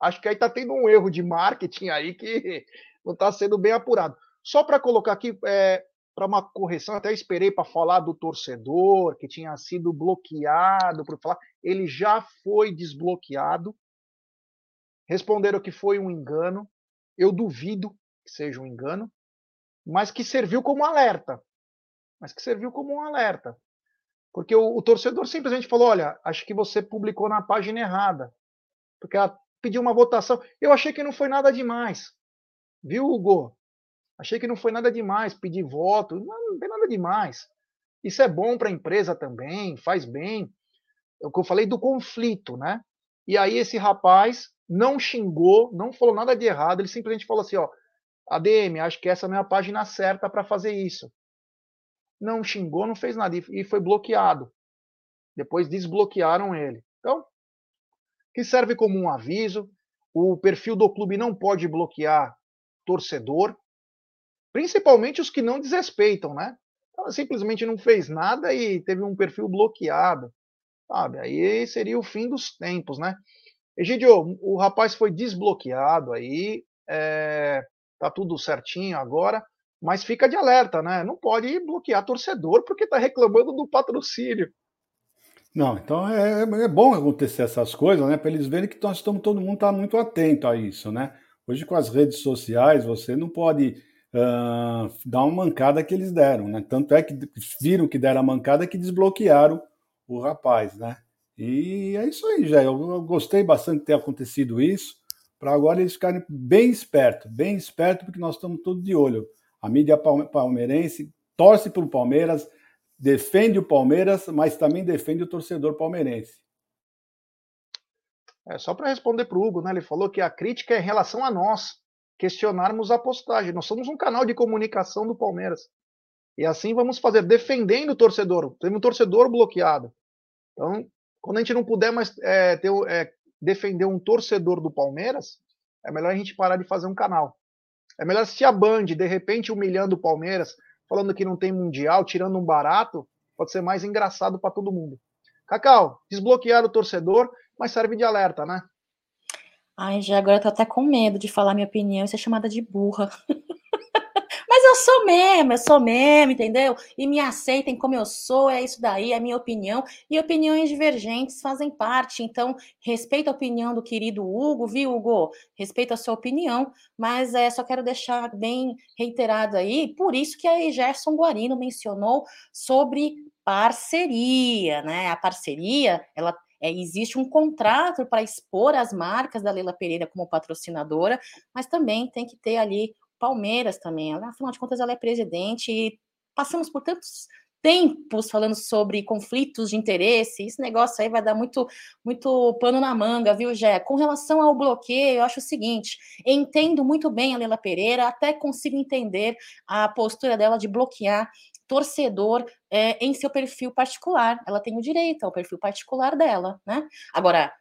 acho que aí está tendo um erro de marketing aí que não está sendo bem apurado. Só para colocar aqui, é, para uma correção, até esperei para falar do torcedor que tinha sido bloqueado por falar, ele já foi desbloqueado. Responderam que foi um engano. Eu duvido que seja um engano, mas que serviu como alerta. Mas que serviu como um alerta. Porque o, o torcedor simplesmente falou: olha, acho que você publicou na página errada. Porque ela pediu uma votação. Eu achei que não foi nada demais. Viu, Hugo? Achei que não foi nada demais pedir voto, não, não tem nada demais. Isso é bom para a empresa também, faz bem. É o que eu falei do conflito, né? E aí esse rapaz não xingou, não falou nada de errado, ele simplesmente falou assim, ó, ADM, acho que essa não é a página certa para fazer isso. Não xingou, não fez nada e foi bloqueado. Depois desbloquearam ele. Então, que serve como um aviso. O perfil do clube não pode bloquear torcedor, principalmente os que não desrespeitam, né? Ela simplesmente não fez nada e teve um perfil bloqueado, sabe? Aí seria o fim dos tempos, né? Egidio, o rapaz foi desbloqueado aí, é, tá tudo certinho agora, mas fica de alerta, né? Não pode bloquear torcedor porque tá reclamando do patrocínio. Não, então é, é bom acontecer essas coisas, né? Para eles verem que nós estamos, todo mundo está muito atento a isso, né? Hoje, com as redes sociais, você não pode uh, dar uma mancada que eles deram, né? Tanto é que viram que deram a mancada que desbloquearam o rapaz, né? E é isso aí, já. Eu, gostei bastante de ter acontecido isso, para agora eles ficarem bem espertos, bem espertos, porque nós estamos todos de olho. A mídia palmeirense torce pelo Palmeiras, defende o Palmeiras, mas também defende o torcedor palmeirense. É, só para responder para o Hugo, né? Ele falou que a crítica é em relação a nós questionarmos a postagem. Nós somos um canal de comunicação do Palmeiras. E assim vamos fazer, defendendo o torcedor. Temos um torcedor bloqueado. Então, quando a gente não puder mais é, ter, é, defender um torcedor do Palmeiras, é melhor a gente parar de fazer um canal. É melhor assistir a Band, de repente humilhando o Palmeiras, falando que não tem Mundial, tirando um barato, pode ser mais engraçado para todo mundo. Cacau, desbloquear o torcedor, mas serve de alerta, né? Ai, já agora eu tô até com medo de falar minha opinião e ser chamada de burra. Mas eu sou mesmo, eu sou mesmo, entendeu? E me aceitem como eu sou, é isso daí, é minha opinião. E opiniões divergentes fazem parte. Então, respeito a opinião do querido Hugo, viu, Hugo? Respeito a sua opinião, mas é, só quero deixar bem reiterado aí, por isso que a Gerson Guarino mencionou sobre parceria, né? A parceria, ela é, existe um contrato para expor as marcas da Leila Pereira como patrocinadora, mas também tem que ter ali Palmeiras também. Ela, afinal de contas, ela é presidente e passamos por tantos tempos falando sobre conflitos de interesse. Esse negócio aí vai dar muito, muito pano na manga, viu, Jé? Com relação ao bloqueio, eu acho o seguinte: entendo muito bem a Leila Pereira, até consigo entender a postura dela de bloquear torcedor é, em seu perfil particular. Ela tem o direito ao perfil particular dela, né? Agora,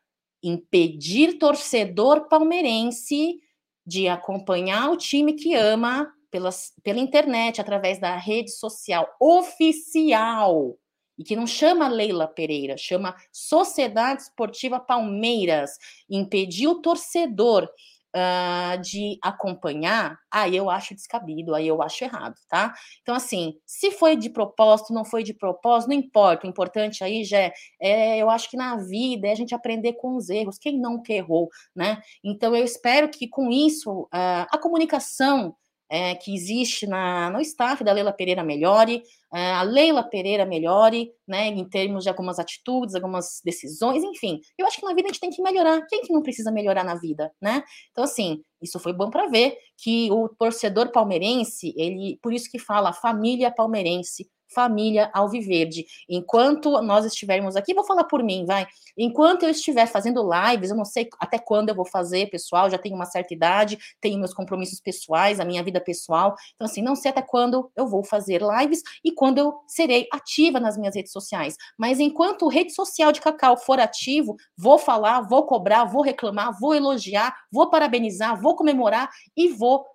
impedir torcedor palmeirense de acompanhar o time que ama pelas, pela internet, através da rede social oficial, e que não chama Leila Pereira, chama Sociedade Esportiva Palmeiras, impedir o torcedor uh, de acompanhar, aí eu acho descabido, aí eu acho errado, tá? Então, assim, se foi de propósito, não foi de propósito, não importa. O importante aí já é, é eu acho que na vida é a gente aprender com os erros. Quem não que errou, né? Então, eu espero que com isso uh, a comunicação é, que existe na, no staff da Leila Pereira melhore, é, a Leila Pereira melhore, né, em termos de algumas atitudes, algumas decisões, enfim. Eu acho que na vida a gente tem que melhorar. Quem que não precisa melhorar na vida, né? Então, assim, isso foi bom para ver que o torcedor palmeirense, ele, por isso que fala família palmeirense, família Alviverde. Enquanto nós estivermos aqui, vou falar por mim, vai. Enquanto eu estiver fazendo lives, eu não sei até quando eu vou fazer, pessoal, já tenho uma certa idade, tenho meus compromissos pessoais, a minha vida pessoal. Então, assim, não sei até quando eu vou fazer lives e quando eu serei ativa nas minhas redes sociais. Mas enquanto rede social de Cacau for ativo, vou falar, vou cobrar, vou reclamar, vou elogiar, vou parabenizar, vou comemorar e vou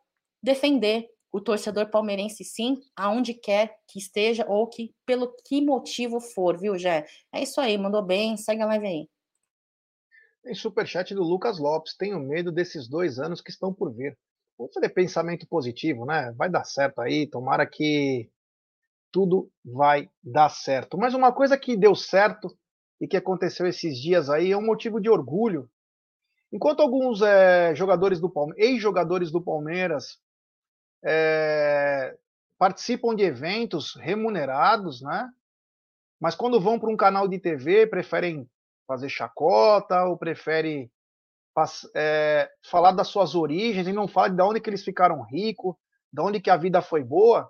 defender o torcedor palmeirense sim, aonde quer que esteja ou que pelo que motivo for, viu, Jé? É isso aí, mandou bem, segue a live aí. Tem superchat do Lucas Lopes. Tenho medo desses dois anos que estão por vir. Vamos fazer pensamento positivo, né? Vai dar certo aí. Tomara que tudo vai dar certo. Mas uma coisa que deu certo e que aconteceu esses dias aí é um motivo de orgulho. Enquanto alguns é, jogadores do Palmeiras, ex-jogadores do Palmeiras, é, participam de eventos remunerados, né? Mas quando vão para um canal de TV, preferem fazer chacota ou preferem é, falar das suas origens e não falar de onde que eles ficaram ricos, de onde que a vida foi boa.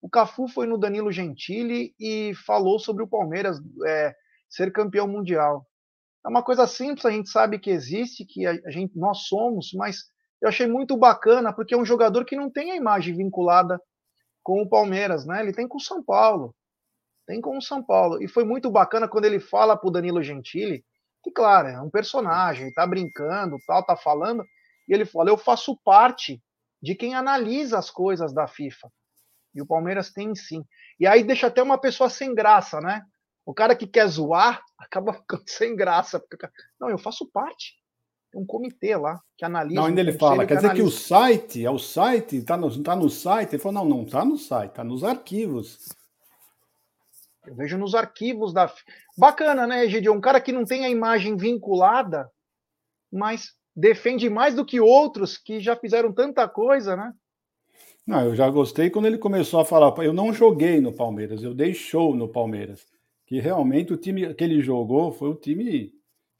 O Cafu foi no Danilo Gentili e falou sobre o Palmeiras é, ser campeão mundial. É uma coisa simples, a gente sabe que existe, que a, gente, nós somos, mas eu achei muito bacana, porque é um jogador que não tem a imagem vinculada com o Palmeiras, né? Ele tem com o São Paulo. Tem com o São Paulo. E foi muito bacana quando ele fala pro Danilo Gentili, que, claro, é um personagem, tá brincando, tal, tá falando, e ele fala: eu faço parte de quem analisa as coisas da FIFA. E o Palmeiras tem sim. E aí deixa até uma pessoa sem graça, né? O cara que quer zoar acaba ficando sem graça. Porque, não, eu faço parte um comitê lá que analisa. Não, ainda ele fala, quer dizer que o site, é o site, está no, tá no site? Ele falou, não, não está no site, está nos arquivos. Eu vejo nos arquivos da. Bacana, né, Egidio? Um cara que não tem a imagem vinculada, mas defende mais do que outros que já fizeram tanta coisa, né? Não, eu já gostei quando ele começou a falar. Eu não joguei no Palmeiras, eu dei show no Palmeiras. Que que realmente o time que ele jogou foi um time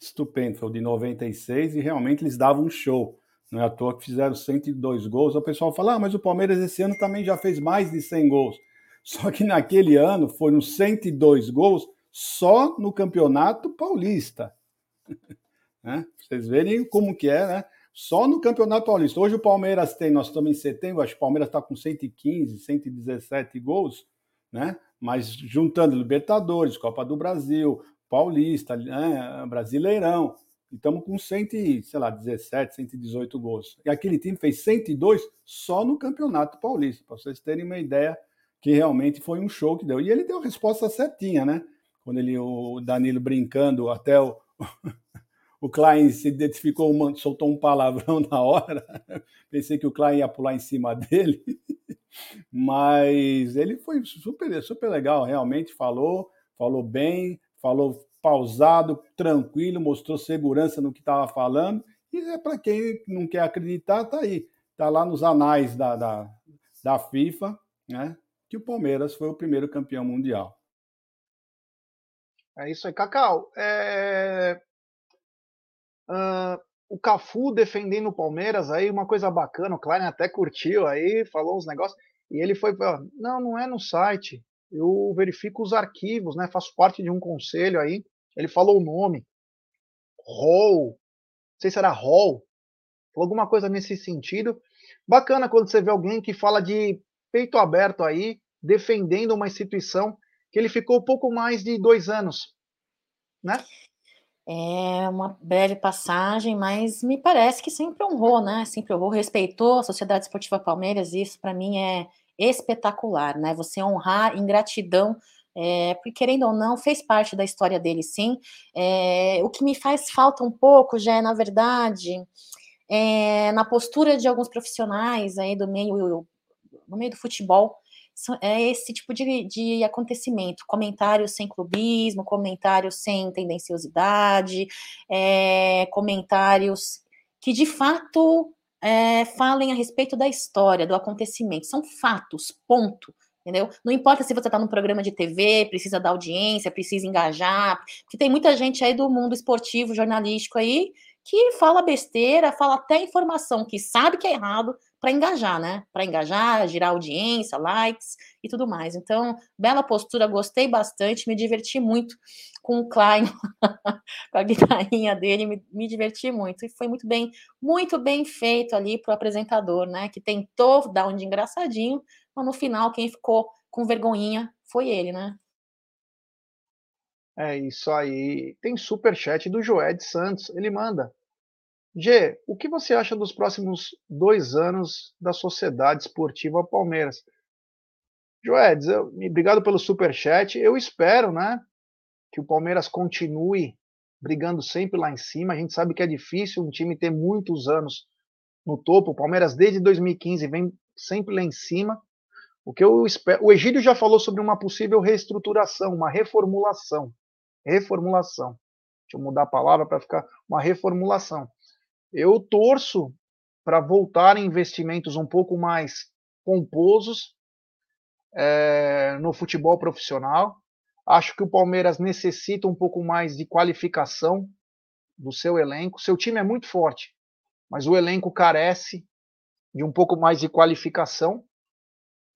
estupendo, foi o de 96 e realmente eles davam um show. Não é à toa que fizeram 102 gols. O pessoal fala, ah, mas o Palmeiras esse ano também já fez mais de 100 gols. Só que naquele ano foram 102 gols só no Campeonato Paulista. né? Vocês verem como que é, né? Só no Campeonato Paulista. Hoje o Palmeiras tem, nós estamos em setembro, acho que o Palmeiras está com 115, 117 gols, né? Mas juntando Libertadores, Copa do Brasil, Paulista, né? Brasileirão, estamos com 100, sei lá, 17, 118 gols. E aquele time fez 102 só no Campeonato Paulista, para vocês terem uma ideia que realmente foi um show que deu. E ele deu a resposta certinha, né? Quando ele, o Danilo brincando, até o, o Klein se identificou, soltou um palavrão na hora. Pensei que o Klein ia pular em cima dele. Mas ele foi super, super legal, realmente falou, falou bem, falou pausado, tranquilo, mostrou segurança no que estava falando. E é para quem não quer acreditar, tá aí. Tá lá nos anais da, da, da FIFA, né? Que o Palmeiras foi o primeiro campeão mundial. É isso aí, Cacau. É... Uh, o Cafu defendendo o Palmeiras aí, uma coisa bacana, o Klein até curtiu aí, falou uns negócios, e ele foi, não, não é no site, eu verifico os arquivos, né, faço parte de um conselho aí, ele falou o nome, Hall, não sei se era Hall, falou alguma coisa nesse sentido, bacana quando você vê alguém que fala de peito aberto aí, defendendo uma instituição que ele ficou pouco mais de dois anos, né? É uma breve passagem, mas me parece que sempre honrou, né? Sempre honrou, respeitou a Sociedade Esportiva Palmeiras, isso para mim é espetacular, né? Você honrar em gratidão, é, porque querendo ou não, fez parte da história dele, sim. É, o que me faz falta um pouco, já é, na verdade, é, na postura de alguns profissionais aí do meio, no meio do futebol, é esse tipo de, de acontecimento, comentários sem clubismo, comentários sem tendenciosidade, comentários que de fato é, falem a respeito da história, do acontecimento, são fatos, ponto. Entendeu? Não importa se você está num programa de TV, precisa dar audiência, precisa engajar, porque tem muita gente aí do mundo esportivo, jornalístico aí, que fala besteira, fala até informação que sabe que é errado, para engajar, né? Para engajar, girar audiência, likes e tudo mais. Então, bela postura, gostei bastante, me diverti muito com o Klein, com a guitarrinha dele, me, me, diverti muito. E foi muito bem, muito bem feito ali para o apresentador, né? Que tentou dar um de engraçadinho, mas no final quem ficou com vergonhinha foi ele, né? É isso aí. Tem super chat do Joed Santos. Ele manda. G, o que você acha dos próximos dois anos da Sociedade Esportiva Palmeiras? Joedes, obrigado pelo super chat. Eu espero, né, que o Palmeiras continue brigando sempre lá em cima. A gente sabe que é difícil um time ter muitos anos no topo. O Palmeiras desde 2015 vem sempre lá em cima. O que eu espero, o Egídio já falou sobre uma possível reestruturação, uma reformulação. Reformulação. Deixa eu mudar a palavra para ficar uma reformulação. Eu torço para voltar investimentos um pouco mais pomposos é, no futebol profissional. Acho que o Palmeiras necessita um pouco mais de qualificação do seu elenco. Seu time é muito forte, mas o elenco carece de um pouco mais de qualificação.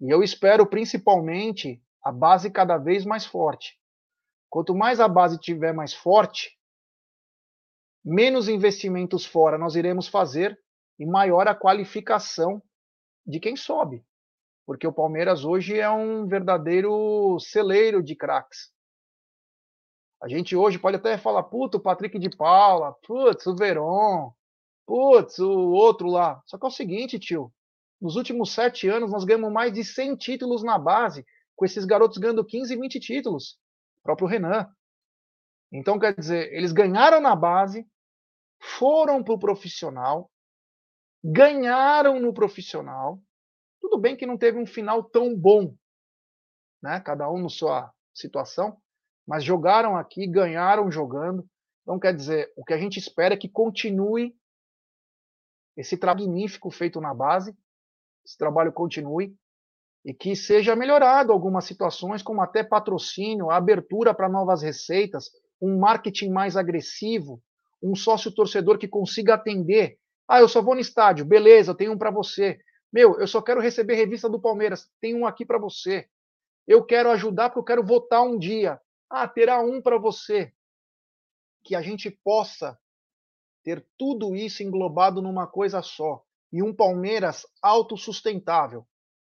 E eu espero principalmente a base cada vez mais forte. Quanto mais a base tiver mais forte, menos investimentos fora nós iremos fazer e maior a qualificação de quem sobe. Porque o Palmeiras hoje é um verdadeiro celeiro de craques. A gente hoje pode até falar, puta, o Patrick de Paula, putz, o Veron, putz, o outro lá. Só que é o seguinte, tio, nos últimos sete anos nós ganhamos mais de 100 títulos na base, com esses garotos ganhando 15, 20 títulos. O próprio Renan. Então, quer dizer, eles ganharam na base, foram para o profissional, ganharam no profissional. Tudo bem que não teve um final tão bom, né? Cada um na sua situação, mas jogaram aqui, ganharam jogando. Então, quer dizer, o que a gente espera é que continue esse trabalho magnífico feito na base, esse trabalho continue. e que seja melhorado algumas situações, como até patrocínio, abertura para novas receitas, um marketing mais agressivo, um sócio torcedor que consiga atender. Ah, eu só vou no estádio, beleza, tenho um para você. Meu, eu só quero receber revista do Palmeiras, tem um aqui para você. Eu quero ajudar porque eu quero votar um dia. Ah, terá um para você. Que a gente possa ter tudo isso englobado numa coisa só e um Palmeiras autossustentável.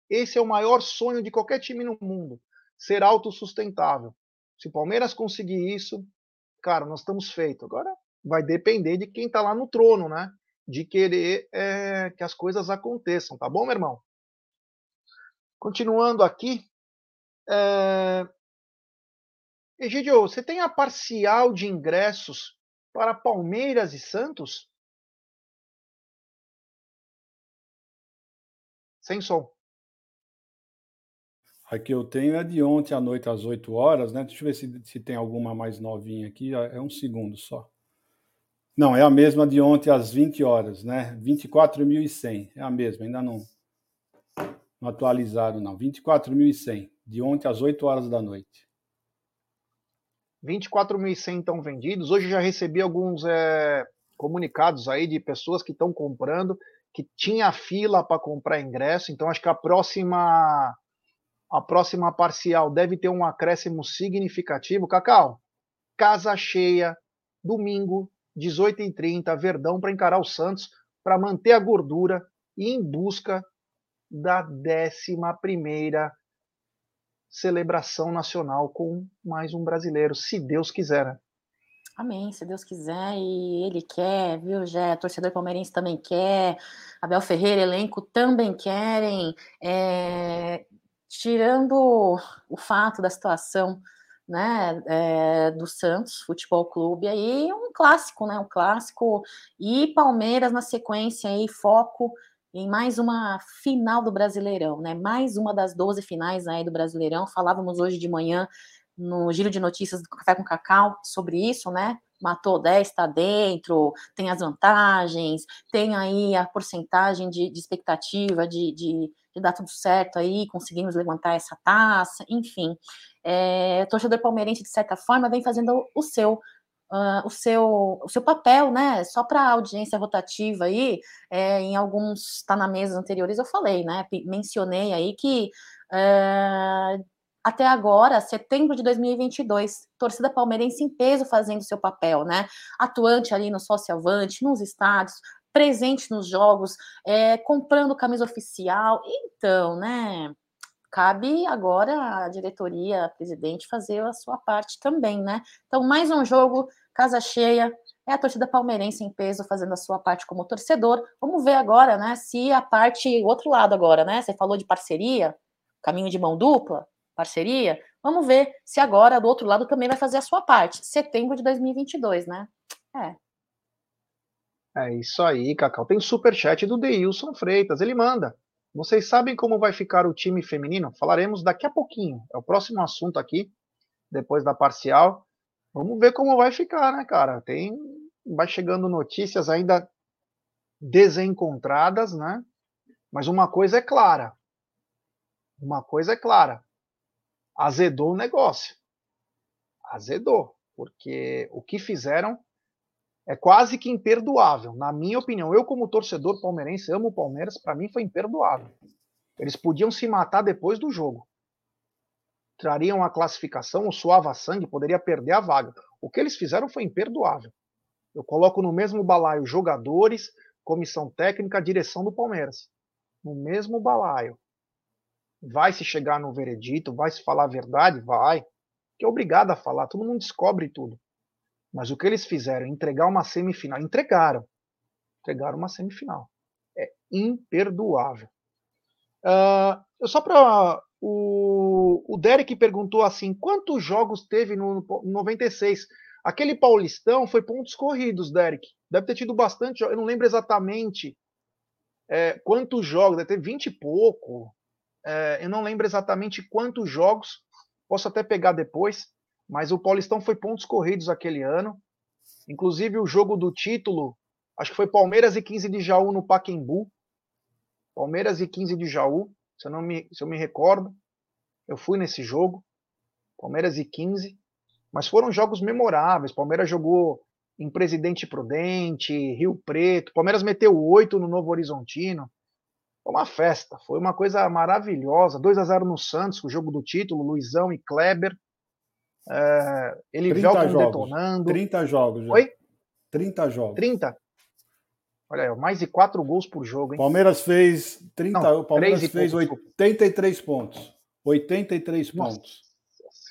Esse é o maior sonho de qualquer time no mundo, ser autossustentável. Se o Palmeiras conseguir isso, cara, nós estamos feitos. Agora vai depender de quem está lá no trono, né? De querer é, que as coisas aconteçam, tá bom, meu irmão? Continuando aqui, é... Egidio, você tem a parcial de ingressos para Palmeiras e Santos? Sem som. A que eu tenho é de ontem à noite às 8 horas, né? Deixa eu ver se, se tem alguma mais novinha aqui. É um segundo só. Não, é a mesma de ontem às 20 horas, né? 24.100. É a mesma, ainda não, não atualizaram, não. 24.100, de ontem às 8 horas da noite. 24.100 estão vendidos. Hoje já recebi alguns é, comunicados aí de pessoas que estão comprando, que tinha fila para comprar ingresso. Então acho que a próxima a próxima parcial deve ter um acréscimo significativo. Cacau, casa cheia, domingo, 18h30, Verdão para encarar o Santos, para manter a gordura e em busca da 11 celebração nacional com mais um brasileiro, se Deus quiser. Né? Amém, se Deus quiser, e ele quer, viu, já torcedor palmeirense também quer, Abel Ferreira, elenco também querem, é, tirando o fato da situação né, é, do Santos Futebol Clube, aí um clássico, né, um clássico, e Palmeiras na sequência aí, foco em mais uma final do Brasileirão, né, mais uma das 12 finais aí do Brasileirão, falávamos hoje de manhã no Giro de Notícias do Café com Cacau sobre isso, né, matou 10, está dentro, tem as vantagens, tem aí a porcentagem de, de expectativa de, de de dar tudo certo aí, conseguimos levantar essa taça, enfim. É, torcedor palmeirense, de certa forma, vem fazendo o seu. Uh, o, seu, o seu papel, né? Só para a audiência rotativa aí, é, em alguns está na mesa anteriores eu falei, né? Mencionei aí que uh, até agora, setembro de 2022, torcida palmeirense em peso fazendo seu papel, né? Atuante ali no Sócio Avante, nos estádios, presente nos jogos, é, comprando camisa oficial. Então, né? Cabe agora a diretoria, a presidente, fazer a sua parte também, né? Então, mais um jogo, casa cheia, é a torcida palmeirense em peso fazendo a sua parte como torcedor. Vamos ver agora, né? Se a parte, o outro lado agora, né? Você falou de parceria, caminho de mão dupla, parceria. Vamos ver se agora do outro lado também vai fazer a sua parte. Setembro de 2022, né? É. É isso aí, Cacau. Tem super chat do Deilson Freitas. Ele manda. Vocês sabem como vai ficar o time feminino? Falaremos daqui a pouquinho. É o próximo assunto aqui, depois da parcial. Vamos ver como vai ficar, né, cara? Tem, vai chegando notícias ainda desencontradas, né? Mas uma coisa é clara. Uma coisa é clara. Azedou o negócio. Azedou, porque o que fizeram é quase que imperdoável, na minha opinião. Eu, como torcedor palmeirense, amo o Palmeiras, para mim foi imperdoável. Eles podiam se matar depois do jogo. Trariam a classificação, o suava sangue, poderia perder a vaga. O que eles fizeram foi imperdoável. Eu coloco no mesmo balaio jogadores, comissão técnica, direção do Palmeiras. No mesmo balaio. Vai se chegar no veredito, vai se falar a verdade? Vai. Que é obrigado a falar, todo mundo descobre tudo. Mas o que eles fizeram, entregar uma semifinal, entregaram. Entregaram uma semifinal. É imperdoável. Uh, só para. O, o Derek perguntou assim: quantos jogos teve no, no 96? Aquele Paulistão foi pontos corridos, Derek. Deve ter tido bastante. Eu não lembro exatamente é, quantos jogos, deve ter 20 e pouco. É, eu não lembro exatamente quantos jogos. Posso até pegar depois. Mas o Paulistão foi pontos corridos aquele ano. Inclusive o jogo do título, acho que foi Palmeiras e 15 de Jaú no Paquembu. Palmeiras e 15 de Jaú. se eu, não me, se eu me recordo. Eu fui nesse jogo, Palmeiras e 15, mas foram jogos memoráveis. Palmeiras jogou em Presidente Prudente, Rio Preto. Palmeiras meteu oito no Novo Horizontino. Foi uma festa, foi uma coisa maravilhosa. 2 a 0 no Santos, o jogo do título, Luizão e Kleber. É, ele veio detonando. 30 jogos. Já. Oi? 30 jogos. 30. Olha aí, mais de 4 gols por jogo, hein? Palmeiras fez 30, Não, Palmeiras fez pouco, 83 pontos. 83 Nossa pontos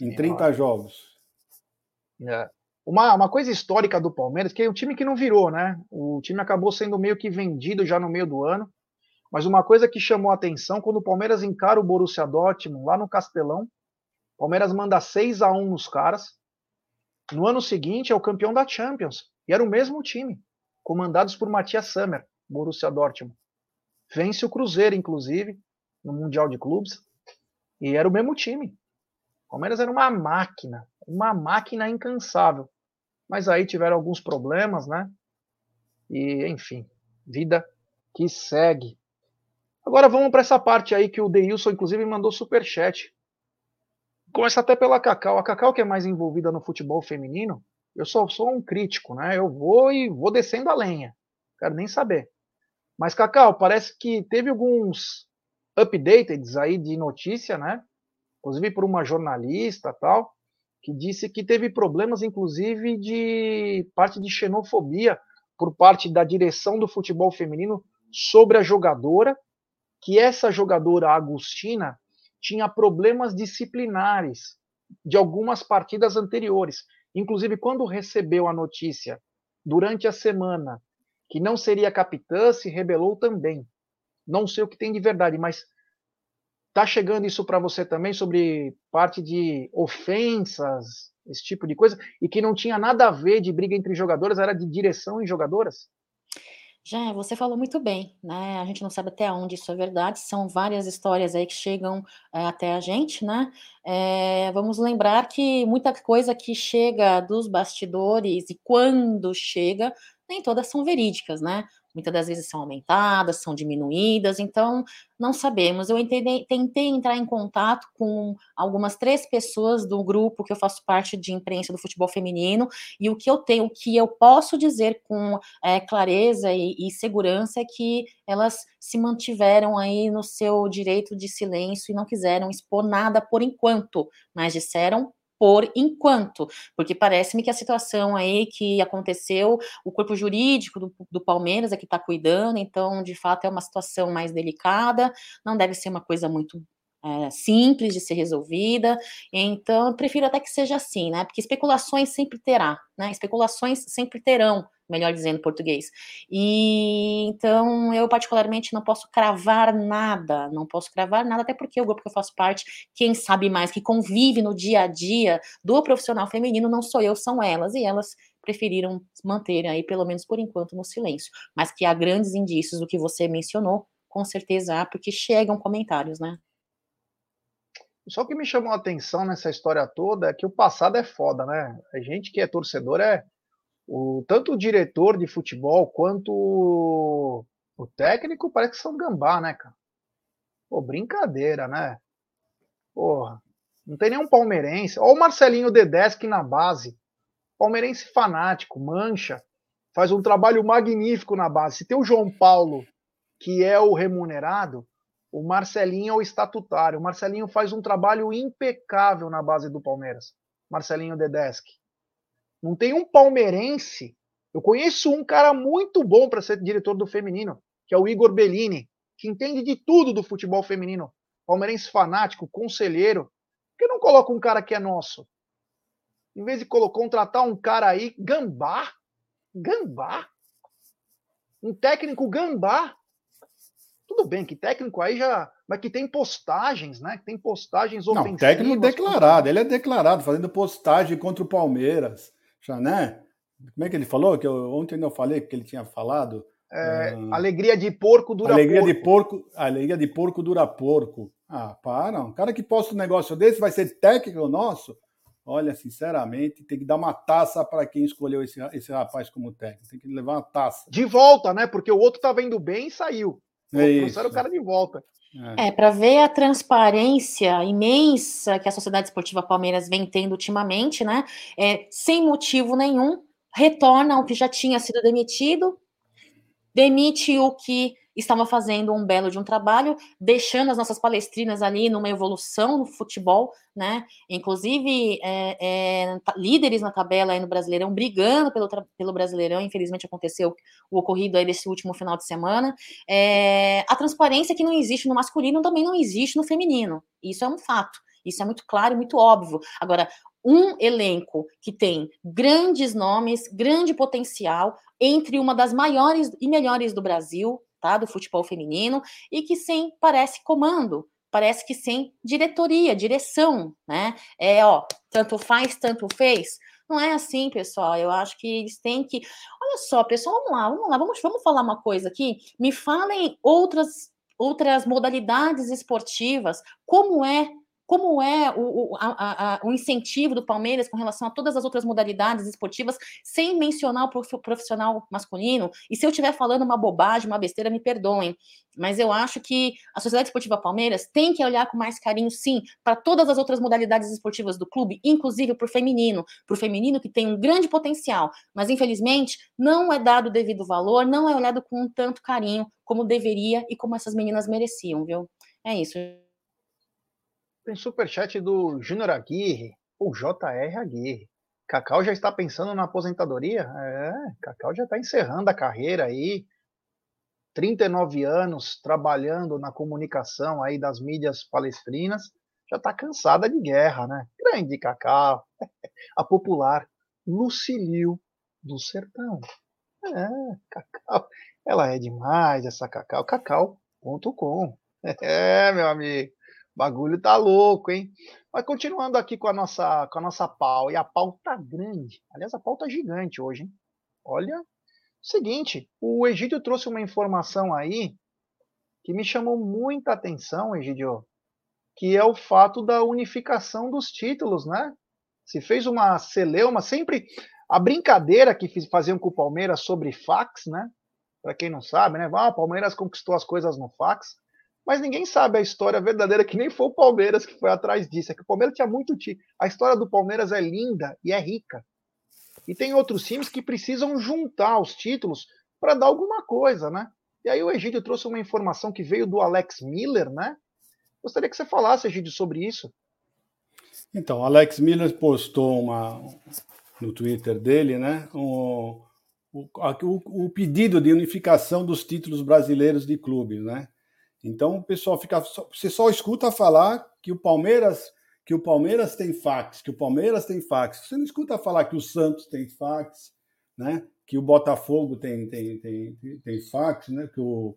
em 30 jogos. É. Uma, uma coisa histórica do Palmeiras, que é um time que não virou, né? O time acabou sendo meio que vendido já no meio do ano. Mas uma coisa que chamou a atenção, quando o Palmeiras encara o Borussia Dortmund lá no Castelão, o Palmeiras manda 6 a 1 nos caras. No ano seguinte é o campeão da Champions. E era o mesmo time, comandados por Matias Sammer, Borussia Dortmund. Vence o Cruzeiro, inclusive, no Mundial de Clubes. E era o mesmo time. O Palmeiras era uma máquina, uma máquina incansável. Mas aí tiveram alguns problemas, né? E, enfim, vida que segue. Agora vamos para essa parte aí que o Deilson, inclusive, mandou super chat. Começa até pela Cacau. A Cacau, que é mais envolvida no futebol feminino, eu sou um crítico, né? Eu vou e vou descendo a lenha. Quero nem saber. Mas, Cacau, parece que teve alguns updates aí de notícia, né? Inclusive por uma jornalista tal, que disse que teve problemas, inclusive, de parte de xenofobia por parte da direção do futebol feminino sobre a jogadora que essa jogadora Agostina tinha problemas disciplinares de algumas partidas anteriores. Inclusive, quando recebeu a notícia durante a semana que não seria capitã, se rebelou também. Não sei o que tem de verdade, mas tá chegando isso para você também sobre parte de ofensas, esse tipo de coisa, e que não tinha nada a ver de briga entre jogadoras, era de direção e jogadoras? Já, você falou muito bem, né? A gente não sabe até onde isso é verdade, são várias histórias aí que chegam é, até a gente, né? É, vamos lembrar que muita coisa que chega dos bastidores e quando chega, nem todas são verídicas, né? Muitas das vezes são aumentadas, são diminuídas, então não sabemos. Eu tentei entrar em contato com algumas três pessoas do grupo que eu faço parte de imprensa do futebol feminino, e o que eu tenho, o que eu posso dizer com é, clareza e, e segurança é que elas se mantiveram aí no seu direito de silêncio e não quiseram expor nada por enquanto, mas disseram por enquanto, porque parece-me que a situação aí que aconteceu, o corpo jurídico do, do Palmeiras é que está cuidando, então, de fato, é uma situação mais delicada, não deve ser uma coisa muito é, simples de ser resolvida. Então, eu prefiro até que seja assim, né? Porque especulações sempre terá, né? Especulações sempre terão melhor dizendo em português. E então eu particularmente não posso cravar nada, não posso cravar nada, até porque o grupo que eu faço parte, quem sabe mais, que convive no dia a dia do profissional feminino, não sou eu, são elas, e elas preferiram manter aí, pelo menos por enquanto, no silêncio. Mas que há grandes indícios do que você mencionou, com certeza há, porque chegam comentários, né? Só que me chamou a atenção nessa história toda é que o passado é foda, né? A gente que é torcedor é, o, tanto o diretor de futebol quanto o, o técnico parece que são gambá, né, cara? Pô, brincadeira, né? Porra, não tem nenhum palmeirense. Olha o Marcelinho Dedeschi na base. Palmeirense fanático, mancha. Faz um trabalho magnífico na base. Se tem o João Paulo, que é o remunerado, o Marcelinho é o estatutário. O Marcelinho faz um trabalho impecável na base do Palmeiras. Marcelinho Dedeschi. Não tem um palmeirense. Eu conheço um cara muito bom para ser diretor do feminino, que é o Igor Bellini, que entende de tudo do futebol feminino. Palmeirense fanático, conselheiro. Por que não coloca um cara que é nosso? Em vez de contratar um cara aí, gambá. Gambá. Um técnico gambá. Tudo bem que técnico aí já. Mas que tem postagens, né? Que tem postagens ofensivas. Não, técnico declarado. Ele é declarado, fazendo postagem contra o Palmeiras já, né? Como é que ele falou? Que eu, ontem eu falei que ele tinha falado. É, uh, alegria de porco dura alegria porco. De porco. Alegria de porco dura porco. Ah, para. Um cara que posta um negócio desse vai ser técnico nosso? Olha, sinceramente, tem que dar uma taça para quem escolheu esse, esse rapaz como técnico. Tem que levar uma taça. De volta, né? Porque o outro estava indo bem e saiu. É trouxeram o cara de volta. É, é para ver a transparência imensa que a Sociedade Esportiva Palmeiras vem tendo ultimamente, né? É, sem motivo nenhum, retorna o que já tinha sido demitido, demite o que estava fazendo um belo de um trabalho, deixando as nossas palestrinas ali numa evolução no futebol, né? Inclusive é, é, líderes na tabela aí no Brasileirão, brigando pelo, pelo Brasileirão. Infelizmente aconteceu o ocorrido aí desse último final de semana. É, a transparência que não existe no masculino também não existe no feminino. Isso é um fato. Isso é muito claro e muito óbvio. Agora, um elenco que tem grandes nomes, grande potencial, entre uma das maiores e melhores do Brasil, tá? Do futebol feminino, e que sem parece comando, parece que sem diretoria, direção, né? É, ó, tanto faz, tanto fez. Não é assim, pessoal. Eu acho que eles têm que. Olha só, pessoal, vamos lá, vamos lá, vamos, vamos falar uma coisa aqui. Me falem outras outras modalidades esportivas, como é como é o, o, a, a, o, incentivo do Palmeiras com relação a todas as outras modalidades esportivas, sem mencionar o profissional masculino. E se eu estiver falando uma bobagem, uma besteira, me perdoem. Mas eu acho que a Sociedade Esportiva Palmeiras tem que olhar com mais carinho, sim, para todas as outras modalidades esportivas do clube, inclusive para o feminino, para o feminino que tem um grande potencial, mas infelizmente não é dado o devido valor, não é olhado com tanto carinho como deveria e como essas meninas mereciam, viu? É isso. Tem superchat do Júnior Aguirre, o JR Aguirre. Cacau já está pensando na aposentadoria? É, Cacau já está encerrando a carreira aí. 39 anos trabalhando na comunicação aí das mídias palestrinas. Já está cansada de guerra, né? Grande Cacau. A popular Lucilio do Sertão. É, Cacau. Ela é demais, essa Cacau. Cacau.com. É, meu amigo bagulho tá louco, hein? Mas continuando aqui com a nossa, com a nossa pau, e a pau tá grande. Aliás, a pau tá gigante hoje, hein? Olha, seguinte, o Egídio trouxe uma informação aí que me chamou muita atenção, Egídio, que é o fato da unificação dos títulos, né? Se fez uma celeuma, sempre a brincadeira que faziam com o Palmeiras sobre fax, né? Para quem não sabe, né? Ah, o Palmeiras conquistou as coisas no fax mas ninguém sabe a história verdadeira, que nem foi o Palmeiras que foi atrás disso. É que o Palmeiras tinha muito time. A história do Palmeiras é linda e é rica. E tem outros times que precisam juntar os títulos para dar alguma coisa, né? E aí o Egídio trouxe uma informação que veio do Alex Miller, né? Gostaria que você falasse, Egídio, sobre isso. Então, Alex Miller postou uma no Twitter dele, né? Um, o, o, o pedido de unificação dos títulos brasileiros de clubes, né? Então o pessoal fica, você só escuta falar que o Palmeiras, que o Palmeiras tem fax, que o Palmeiras tem fax. Você não escuta falar que o Santos tem fax, né? Que o Botafogo tem tem, tem, tem fax, né? Que o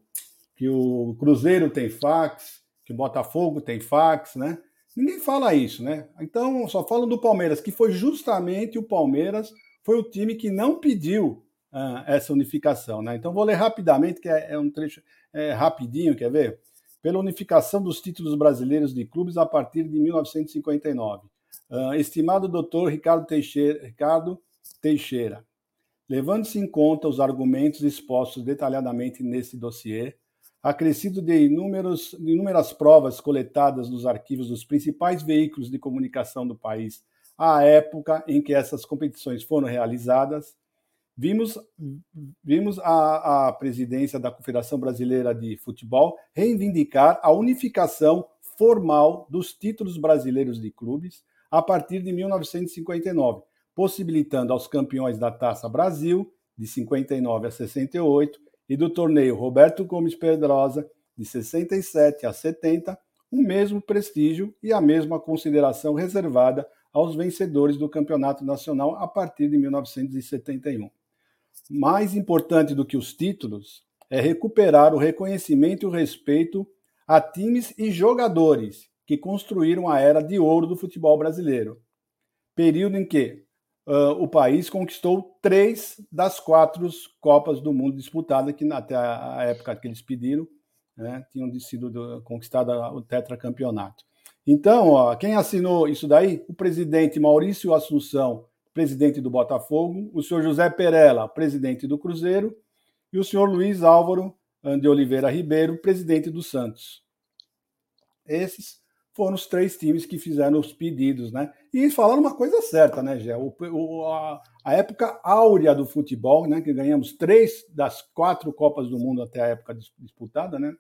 que o Cruzeiro tem fax, que o Botafogo tem fax, né? Ninguém fala isso, né? Então só falam do Palmeiras, que foi justamente o Palmeiras foi o time que não pediu uh, essa unificação, né? Então vou ler rapidamente, que é, é um trecho é, rapidinho, quer ver? Pela unificação dos títulos brasileiros de clubes a partir de 1959. Uh, estimado doutor Ricardo Teixeira, Ricardo Teixeira levando-se em conta os argumentos expostos detalhadamente nesse dossiê, acrescido de, inúmeros, de inúmeras provas coletadas nos arquivos dos principais veículos de comunicação do país à época em que essas competições foram realizadas, Vimos, vimos a, a presidência da Confederação Brasileira de Futebol reivindicar a unificação formal dos títulos brasileiros de clubes a partir de 1959, possibilitando aos campeões da Taça Brasil, de 59 a 68, e do torneio Roberto Gomes Pedrosa, de 67 a 70, o mesmo prestígio e a mesma consideração reservada aos vencedores do Campeonato Nacional a partir de 1971 mais importante do que os títulos é recuperar o reconhecimento e o respeito a times e jogadores que construíram a era de ouro do futebol brasileiro. Período em que uh, o país conquistou três das quatro Copas do Mundo disputadas, que até a época que eles pediram, né, tinham sido conquistado o tetracampeonato. Então, ó, quem assinou isso daí? O presidente Maurício Assunção presidente do Botafogo, o senhor José Perella, presidente do Cruzeiro, e o senhor Luiz Álvaro de Oliveira Ribeiro, presidente do Santos. Esses foram os três times que fizeram os pedidos, né? E falando uma coisa certa, né, Gé? A, a, época áurea do futebol, né? Que ganhamos três das quatro Copas do Mundo até a época disputada, né?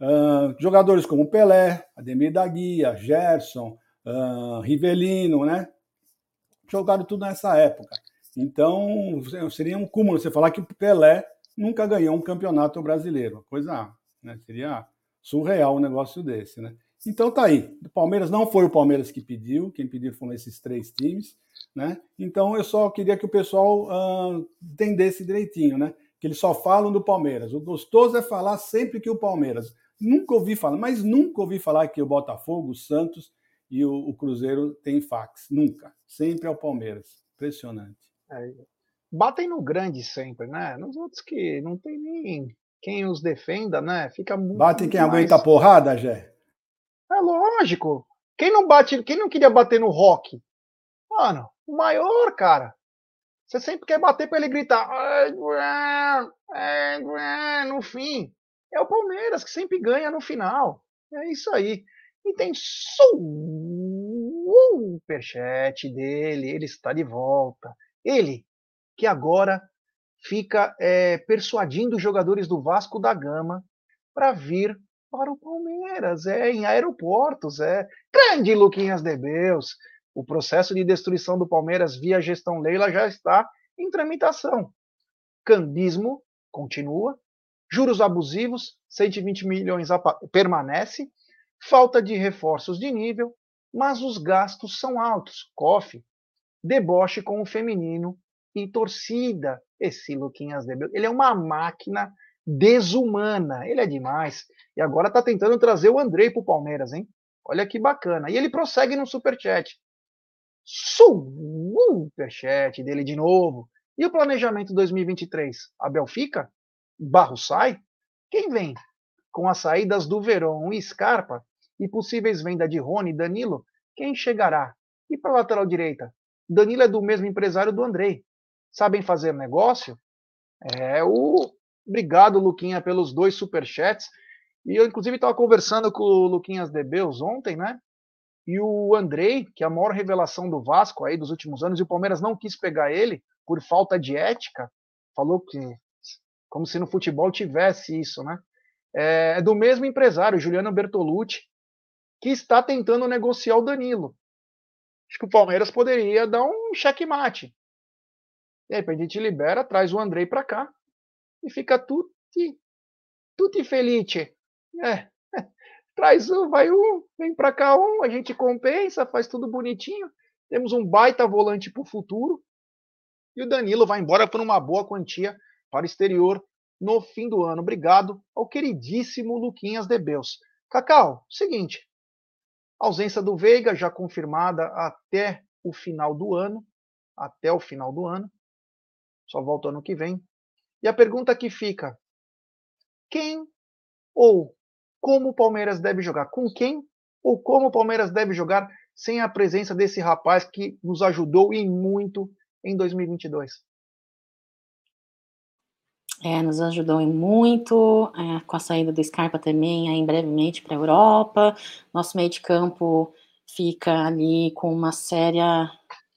Uh, jogadores como Pelé, Ademir da Guia, Gerson, uh, Rivelino, né? Jogaram tudo nessa época. Então, seria um cúmulo você falar que o Pelé nunca ganhou um campeonato brasileiro. Coisa, né? Seria surreal um negócio desse, né? Então tá aí. O Palmeiras não foi o Palmeiras que pediu, quem pediu foram esses três times, né? Então eu só queria que o pessoal uh, entendesse direitinho, né? Que eles só falam do Palmeiras. O gostoso é falar sempre que o Palmeiras. Nunca ouvi falar, mas nunca ouvi falar que o Botafogo, o Santos e o, o Cruzeiro têm fax. Nunca. Sempre é o Palmeiras. Impressionante. É, batem no grande sempre, né? Nos outros que não tem nem quem os defenda, né? Fica muito. Batem quem mais... aguenta a porrada, Jé? É lógico. Quem não bate, quem não queria bater no rock? Mano, o maior, cara. Você sempre quer bater para ele gritar no fim. É o Palmeiras que sempre ganha no final. É isso aí. E tem superchat dele. Ele está de volta. Ele, que agora fica é, persuadindo os jogadores do Vasco da Gama para vir para o Palmeiras, é em aeroportos, é grande Luquinhas de Beus. O processo de destruição do Palmeiras via gestão Leila já está em tramitação. Cambismo continua, juros abusivos, 120 milhões permanece, falta de reforços de nível, mas os gastos são altos. COF, deboche com o feminino e torcida. Esse Luquinhas de Beus, ele é uma máquina desumana. Ele é demais. E agora está tentando trazer o Andrei para o Palmeiras, hein? Olha que bacana. E ele prossegue no superchat. Superchat dele de novo. E o planejamento 2023? Abel fica? Barro sai? Quem vem? Com as saídas do Verón e Scarpa e possíveis vendas de Rony e Danilo, quem chegará? E para a lateral direita? Danilo é do mesmo empresário do Andrei. Sabem fazer negócio? É o Obrigado, Luquinha, pelos dois superchats. E eu, inclusive, estava conversando com o Luquinhas Debeus ontem, né? E o Andrei, que é a maior revelação do Vasco aí dos últimos anos, e o Palmeiras não quis pegar ele por falta de ética, falou que como se no futebol tivesse isso, né? É, é do mesmo empresário, Juliano Bertolucci, que está tentando negociar o Danilo. Acho que o Palmeiras poderia dar um checkmate. A gente libera, traz o Andrei para cá e fica tutti, tutti felice. É, traz um, vai um, vem para cá um, a gente compensa, faz tudo bonitinho. Temos um baita volante para o futuro. E o Danilo vai embora por uma boa quantia para o exterior no fim do ano. Obrigado ao queridíssimo Luquinhas de Beus. Cacau, seguinte. Ausência do Veiga já confirmada até o final do ano. Até o final do ano. Só volta ano que vem. E a pergunta que fica: quem ou como o Palmeiras deve jogar? Com quem ou como o Palmeiras deve jogar sem a presença desse rapaz que nos ajudou e muito em 2022? É, nos ajudou muito, é, com a saída do Scarpa também, aí brevemente para a Europa. Nosso meio de campo fica ali com uma séria,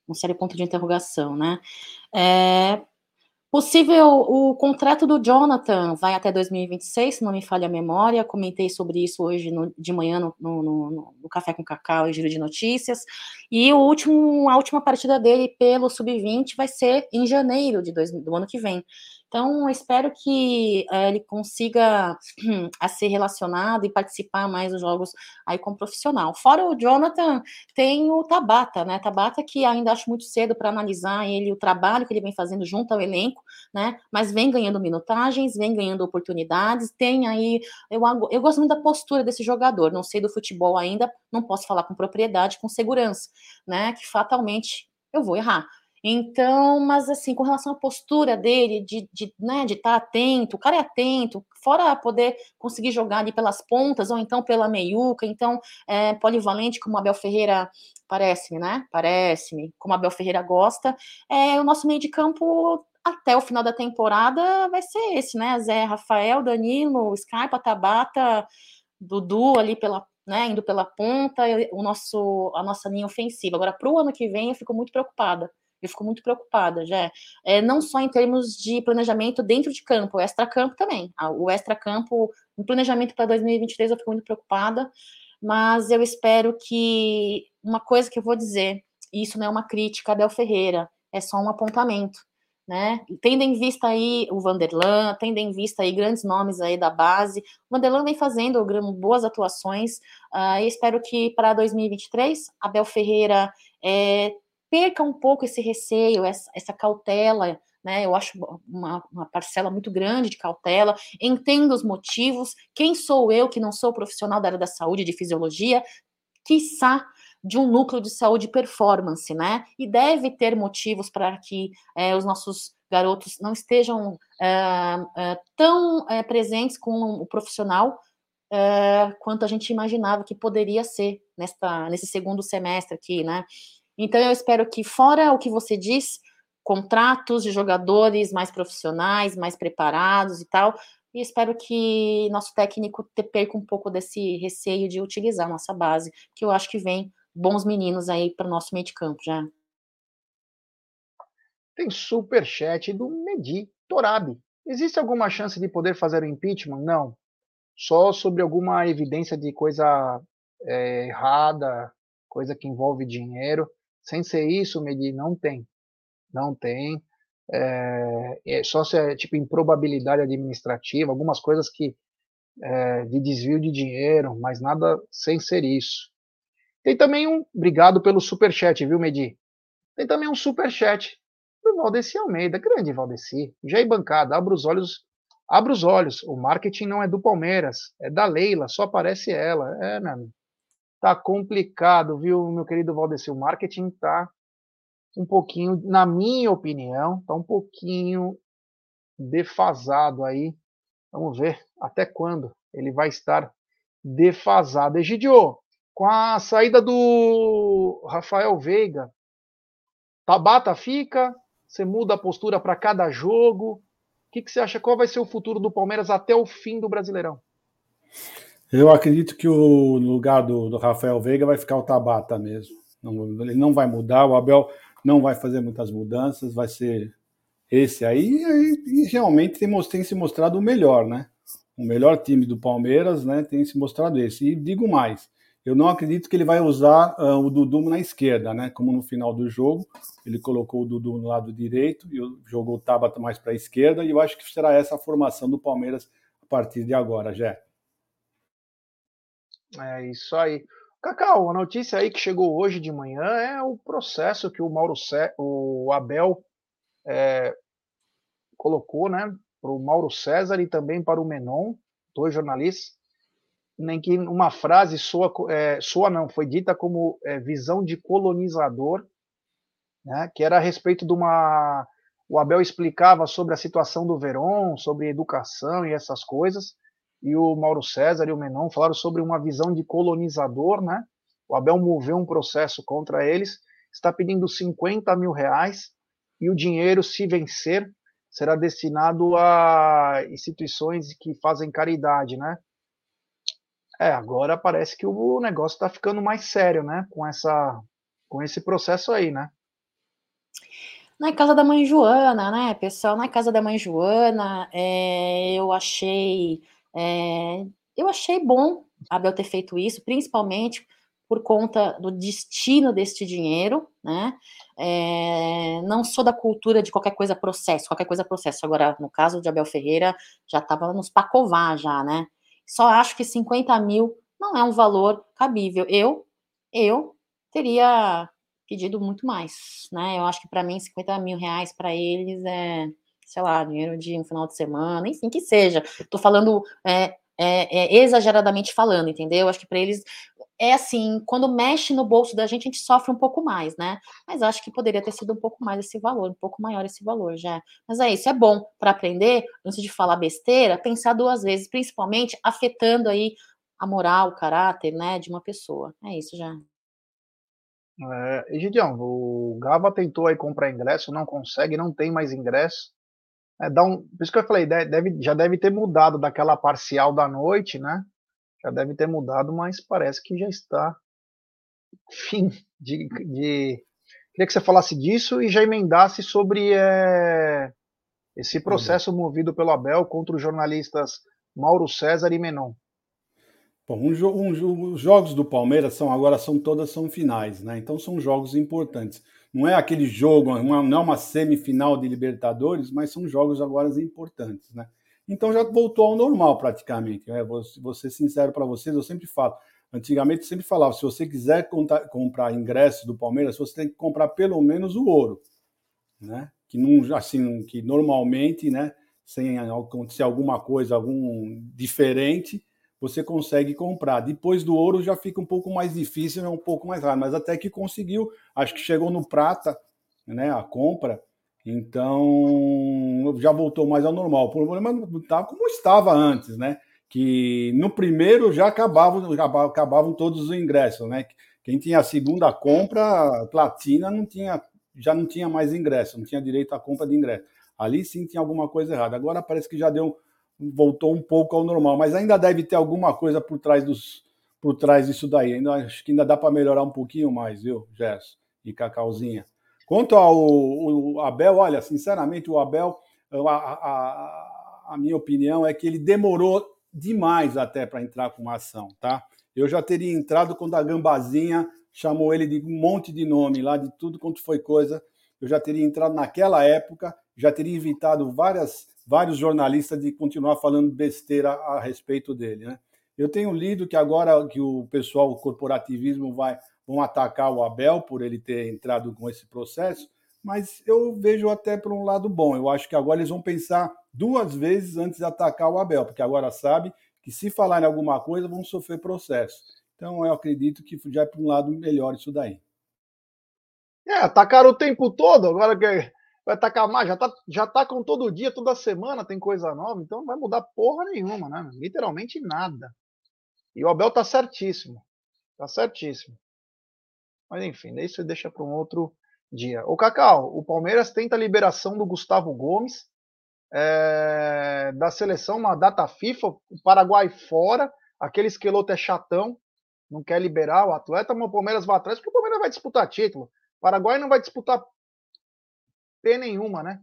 um sério ponto de interrogação, né? É, Possível, o contrato do Jonathan vai até 2026, se não me falha a memória. Comentei sobre isso hoje no, de manhã no, no, no, no, Café com Cacau e Giro de Notícias. E o último, a última partida dele pelo Sub-20 vai ser em janeiro de dois, do ano que vem. Então, espero que é, ele consiga a ser relacionado e participar mais dos jogos aí como profissional. Fora o Jonathan, tem o Tabata, né? Tabata que ainda acho muito cedo para analisar ele, o trabalho que ele vem fazendo junto ao elenco, né? Mas vem ganhando minutagens, vem ganhando oportunidades, tem aí. Eu, eu gosto muito da postura desse jogador, não sei do futebol ainda, não posso falar com propriedade, com segurança, né? Que fatalmente eu vou errar. Então, mas assim, com relação à postura dele, de, de, né, de estar tá atento, o cara é atento, fora poder conseguir jogar ali pelas pontas, ou então pela meiuca, então, é, polivalente, como Abel Ferreira parece-me, né? Parece-me, como Abel Ferreira gosta, é, o nosso meio de campo até o final da temporada vai ser esse, né? Zé Rafael, Danilo, Scarpa, Tabata, Dudu ali pela, né, indo pela ponta, o nosso, a nossa linha ofensiva. Agora, para o ano que vem, eu fico muito preocupada. Eu fico muito preocupada, já. É, não só em termos de planejamento dentro de campo, o extra-campo também. O extra-campo, no planejamento para 2023, eu fico muito preocupada, mas eu espero que uma coisa que eu vou dizer, isso não é uma crítica a Del Ferreira, é só um apontamento né? Tendo em vista aí o Vanderlan, tendo em vista aí grandes nomes aí da base, o Vanderlan vem fazendo boas atuações, uh, espero que para 2023 Abel Ferreira é, perca um pouco esse receio, essa, essa cautela, né? Eu acho uma, uma, parcela muito grande de cautela, entendo os motivos, quem sou eu que não sou profissional da área da saúde, de fisiologia, quiçá de um núcleo de saúde performance, né? E deve ter motivos para que é, os nossos garotos não estejam é, é, tão presentes com o profissional quanto a gente imaginava que poderia ser nesta, nesse segundo semestre aqui, né? Então eu espero que, fora o que você diz, contratos de jogadores mais profissionais, mais preparados e tal, e espero que nosso técnico perca um pouco desse receio de utilizar nossa base, que eu acho que vem bons meninos aí para o nosso meio de campo já. Tem super chat do Medi Torabi. Existe alguma chance de poder fazer o impeachment? Não. Só sobre alguma evidência de coisa é, errada, coisa que envolve dinheiro. Sem ser isso, Medi, não tem. Não tem. É, é só se é tipo improbabilidade administrativa, algumas coisas que é, de desvio de dinheiro, mas nada sem ser isso. Tem também um, obrigado pelo super chat, viu, Medi? Tem também um super chat do Valdeci Almeida, grande Valdeci. Jair Bancada, abra os olhos, abra os olhos. O marketing não é do Palmeiras, é da Leila, só aparece ela. É, meu amigo. Tá complicado, viu, meu querido Valdeci? O marketing tá um pouquinho, na minha opinião, tá um pouquinho defasado aí. Vamos ver até quando ele vai estar defasado. Egidio, com a saída do Rafael Veiga, Tabata fica, você muda a postura para cada jogo. O que, que você acha? Qual vai ser o futuro do Palmeiras até o fim do Brasileirão? Eu acredito que o lugar do, do Rafael Veiga vai ficar o Tabata mesmo. Não, ele não vai mudar, o Abel não vai fazer muitas mudanças, vai ser esse aí. E, e realmente tem, tem se mostrado o melhor, né? O melhor time do Palmeiras, né? Tem se mostrado esse. E digo mais, eu não acredito que ele vai usar uh, o Dudu na esquerda, né? Como no final do jogo, ele colocou o Dudu no lado direito e jogou o Tabata mais para a esquerda. E eu acho que será essa a formação do Palmeiras a partir de agora, Jé. É isso aí. Cacau, a notícia aí que chegou hoje de manhã é o processo que o Mauro Cé, o Abel é, colocou, né, para o Mauro César e também para o Menon, dois jornalistas, nem que uma frase soa, é, não, foi dita como é, visão de colonizador, né, que era a respeito de uma. O Abel explicava sobre a situação do Verón, sobre educação e essas coisas, e o Mauro César e o Menon falaram sobre uma visão de colonizador, né? O Abel moveu um processo contra eles, está pedindo 50 mil reais, e o dinheiro, se vencer, será destinado a instituições que fazem caridade, né? É, agora parece que o negócio está ficando mais sério, né? Com essa, com esse processo aí, né? Na casa da mãe Joana, né, pessoal? Na casa da mãe Joana, é, eu achei, é, eu achei bom Abel ter feito isso, principalmente por conta do destino deste dinheiro, né? É, não sou da cultura de qualquer coisa processo, qualquer coisa processo. Agora, no caso de Abel Ferreira, já estava nos pacovar já, né? Só acho que 50 mil não é um valor cabível. Eu, eu teria pedido muito mais, né? Eu acho que para mim 50 mil reais para eles é, sei lá, dinheiro de um final de semana, enfim, que seja. Tô falando é, é, é, exageradamente falando, entendeu? Acho que para eles é assim, quando mexe no bolso da gente, a gente sofre um pouco mais, né? Mas acho que poderia ter sido um pouco mais esse valor, um pouco maior esse valor já. Mas é isso, é bom para aprender, antes de falar besteira, pensar duas vezes, principalmente afetando aí a moral, o caráter, né, de uma pessoa. É isso já. É, Gideão, o Gava tentou aí comprar ingresso, não consegue, não tem mais ingresso. É, dá um, por isso que eu falei, deve, já deve ter mudado daquela parcial da noite, né? já deve ter mudado, mas parece que já está fim de, de... Queria que você falasse disso e já emendasse sobre é, esse processo movido pelo Abel contra os jornalistas Mauro César e Menon. Bom, um, um, os jogos do Palmeiras são agora são todas são finais, né? Então são jogos importantes. Não é aquele jogo, uma, não é uma semifinal de Libertadores, mas são jogos agora importantes, né? Então já voltou ao normal praticamente. Né? Vou, vou ser sincero para vocês, eu sempre falo. Antigamente eu sempre falava, se você quiser contar, comprar ingressos do Palmeiras, você tem que comprar pelo menos o ouro, né? Que não, assim, que normalmente, né? Sem acontecer alguma coisa, algum diferente, você consegue comprar. Depois do ouro já fica um pouco mais difícil, é um pouco mais raro, mas até que conseguiu, acho que chegou no prata, né, a compra, então já voltou mais ao normal. O problema não estava como estava antes, né? Que no primeiro já acabavam, acabavam todos os ingressos, né? Quem tinha a segunda compra, platina, não tinha, já não tinha mais ingresso, não tinha direito à compra de ingresso. Ali sim tinha alguma coisa errada. Agora parece que já deu voltou um pouco ao normal, mas ainda deve ter alguma coisa por trás dos por trás disso daí. Ainda acho que ainda dá para melhorar um pouquinho mais, viu, Gerson e Cacauzinha. Quanto ao Abel, olha, sinceramente, o Abel, a, a, a minha opinião é que ele demorou demais até para entrar com uma ação, tá? Eu já teria entrado quando a Gambazinha chamou ele de um monte de nome lá, de tudo quanto foi coisa. Eu já teria entrado naquela época, já teria evitado várias vários jornalistas de continuar falando besteira a respeito dele. Né? Eu tenho lido que agora que o pessoal, o corporativismo, vai vão atacar o Abel por ele ter entrado com esse processo, mas eu vejo até por um lado bom. Eu acho que agora eles vão pensar duas vezes antes de atacar o Abel, porque agora sabe que se falar em alguma coisa vão sofrer processo. Então eu acredito que já é para um lado melhor isso daí. É, atacaram o tempo todo, agora que vai tacar mais, já tá, já tá com todo dia, toda semana tem coisa nova, então não vai mudar porra nenhuma, né? Literalmente nada. E o Abel tá certíssimo. Tá certíssimo. Mas enfim, daí você deixa para um outro dia. O Cacau, o Palmeiras tenta a liberação do Gustavo Gomes é, da seleção, uma data FIFA, o Paraguai fora, aquele esqueloto é chatão, não quer liberar o atleta, mas o Palmeiras vai atrás, porque o Palmeiras vai disputar título. O Paraguai não vai disputar P nenhuma, né?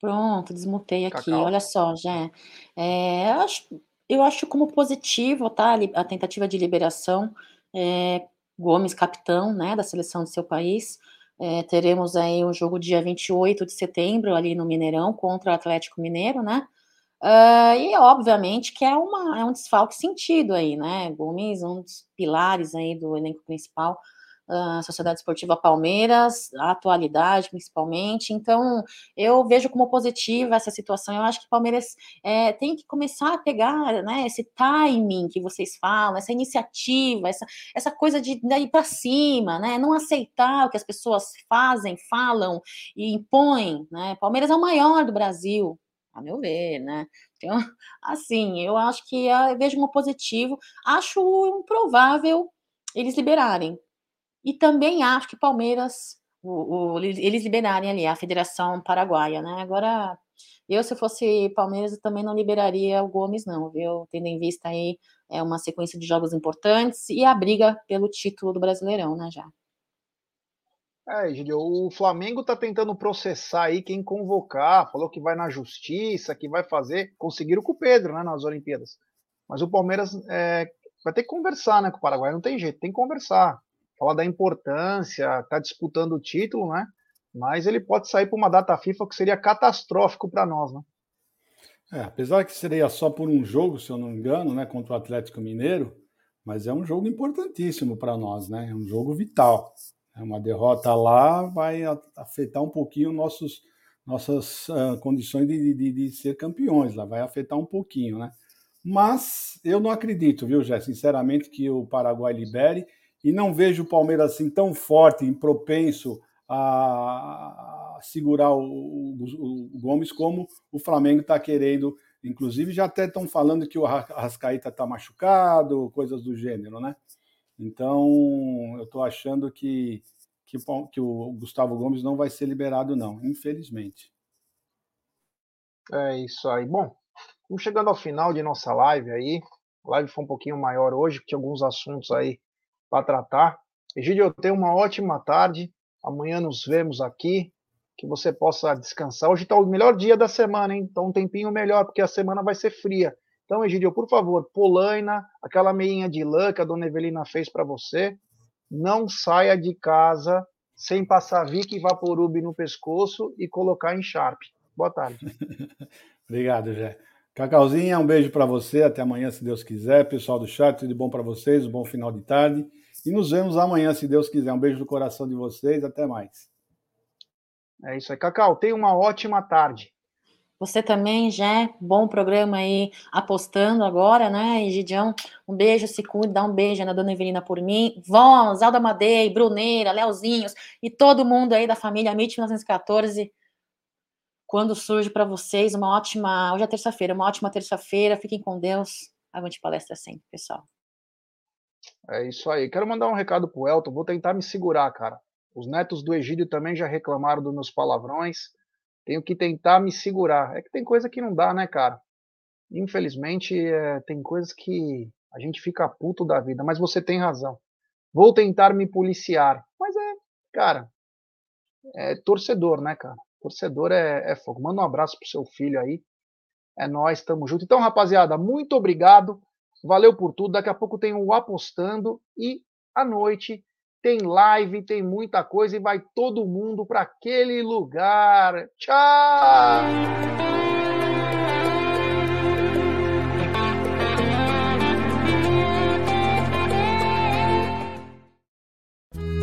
Pronto, desmutei aqui. Cacau. Olha só, já. É, eu, acho, eu acho como positivo tá, a tentativa de liberação. É, Gomes, capitão né, da seleção do seu país. É, teremos aí o jogo dia 28 de setembro, ali no Mineirão, contra o Atlético Mineiro, né? Uh, e obviamente que é, uma, é um desfalque sentido aí, né? Gomes, um dos pilares aí do elenco principal a Sociedade Esportiva Palmeiras, a atualidade principalmente. Então, eu vejo como positiva essa situação. Eu acho que o Palmeiras é, tem que começar a pegar né, esse timing que vocês falam, essa iniciativa, essa, essa coisa de, ir para cima, né? Não aceitar o que as pessoas fazem, falam e impõem. Né? Palmeiras é o maior do Brasil, a meu ver, né? Então, assim, eu acho que ah, eu vejo como positivo. Acho improvável eles liberarem, e também acho que Palmeiras, o, o, eles liberarem ali a Federação Paraguaia, né? Agora, eu, se fosse Palmeiras, eu também não liberaria o Gomes, não, viu? Tendo em vista aí é, uma sequência de jogos importantes e a briga pelo título do Brasileirão, né, já. É, Gilio, o Flamengo está tentando processar aí quem convocar, falou que vai na justiça, que vai fazer, conseguiram com o Pedro, né, nas Olimpíadas. Mas o Palmeiras é, vai ter que conversar, né, com o Paraguai, não tem jeito, tem que conversar fala da importância, está disputando o título, né? Mas ele pode sair para uma data FIFA que seria catastrófico para nós, né? É, apesar que seria só por um jogo, se eu não me engano, né, contra o Atlético Mineiro, mas é um jogo importantíssimo para nós, né? É um jogo vital. É uma derrota lá vai afetar um pouquinho nossos, nossas uh, condições de, de, de, ser campeões, lá vai afetar um pouquinho, né? Mas eu não acredito, viu, Jé, sinceramente, que o Paraguai libere e não vejo o Palmeiras assim tão forte, propenso a segurar o, o, o Gomes como o Flamengo está querendo. Inclusive, já até estão falando que o Rascaíta está machucado, coisas do gênero, né? Então, eu estou achando que, que, que o Gustavo Gomes não vai ser liberado, não, infelizmente. É isso aí. Bom, vamos chegando ao final de nossa live aí. A live foi um pouquinho maior hoje, tinha alguns assuntos aí para tratar. Egídio, eu tenho uma ótima tarde. Amanhã nos vemos aqui. Que você possa descansar. Hoje está o melhor dia da semana, hein? Então um tempinho melhor, porque a semana vai ser fria. Então, Egídio, por favor, polaina, aquela meinha de lã que a dona Evelina fez para você. Não saia de casa sem passar Vic Vaporub no pescoço e colocar em Sharp. Boa tarde. Obrigado, Jé. Cacauzinha, um beijo para você. Até amanhã, se Deus quiser. Pessoal do chat, tudo bom para vocês. Um bom final de tarde. E nos vemos amanhã, se Deus quiser. Um beijo no coração de vocês. Até mais. É isso aí, Cacau. Tenha uma ótima tarde. Você também, já bom programa aí, apostando agora, né, Gidião? Um beijo, se cuide, dá um beijo na Dona Evelina por mim. Vons, Alda Madei, Bruneira, Leozinhos e todo mundo aí da família MIT 1914. Quando surge para vocês uma ótima, hoje é terça-feira, uma ótima terça-feira. Fiquem com Deus. Aguante palestra sempre, pessoal. É isso aí. Quero mandar um recado pro Elton. Vou tentar me segurar, cara. Os netos do Egídio também já reclamaram dos meus palavrões. Tenho que tentar me segurar. É que tem coisa que não dá, né, cara? Infelizmente, é, tem coisas que a gente fica puto da vida, mas você tem razão. Vou tentar me policiar. Mas é, cara, é torcedor, né, cara? Torcedor é, é fogo. Manda um abraço pro seu filho aí. É nós, tamo junto. Então, rapaziada, muito obrigado. Valeu por tudo. Daqui a pouco tem o Apostando e à noite tem live, tem muita coisa e vai todo mundo para aquele lugar. Tchau!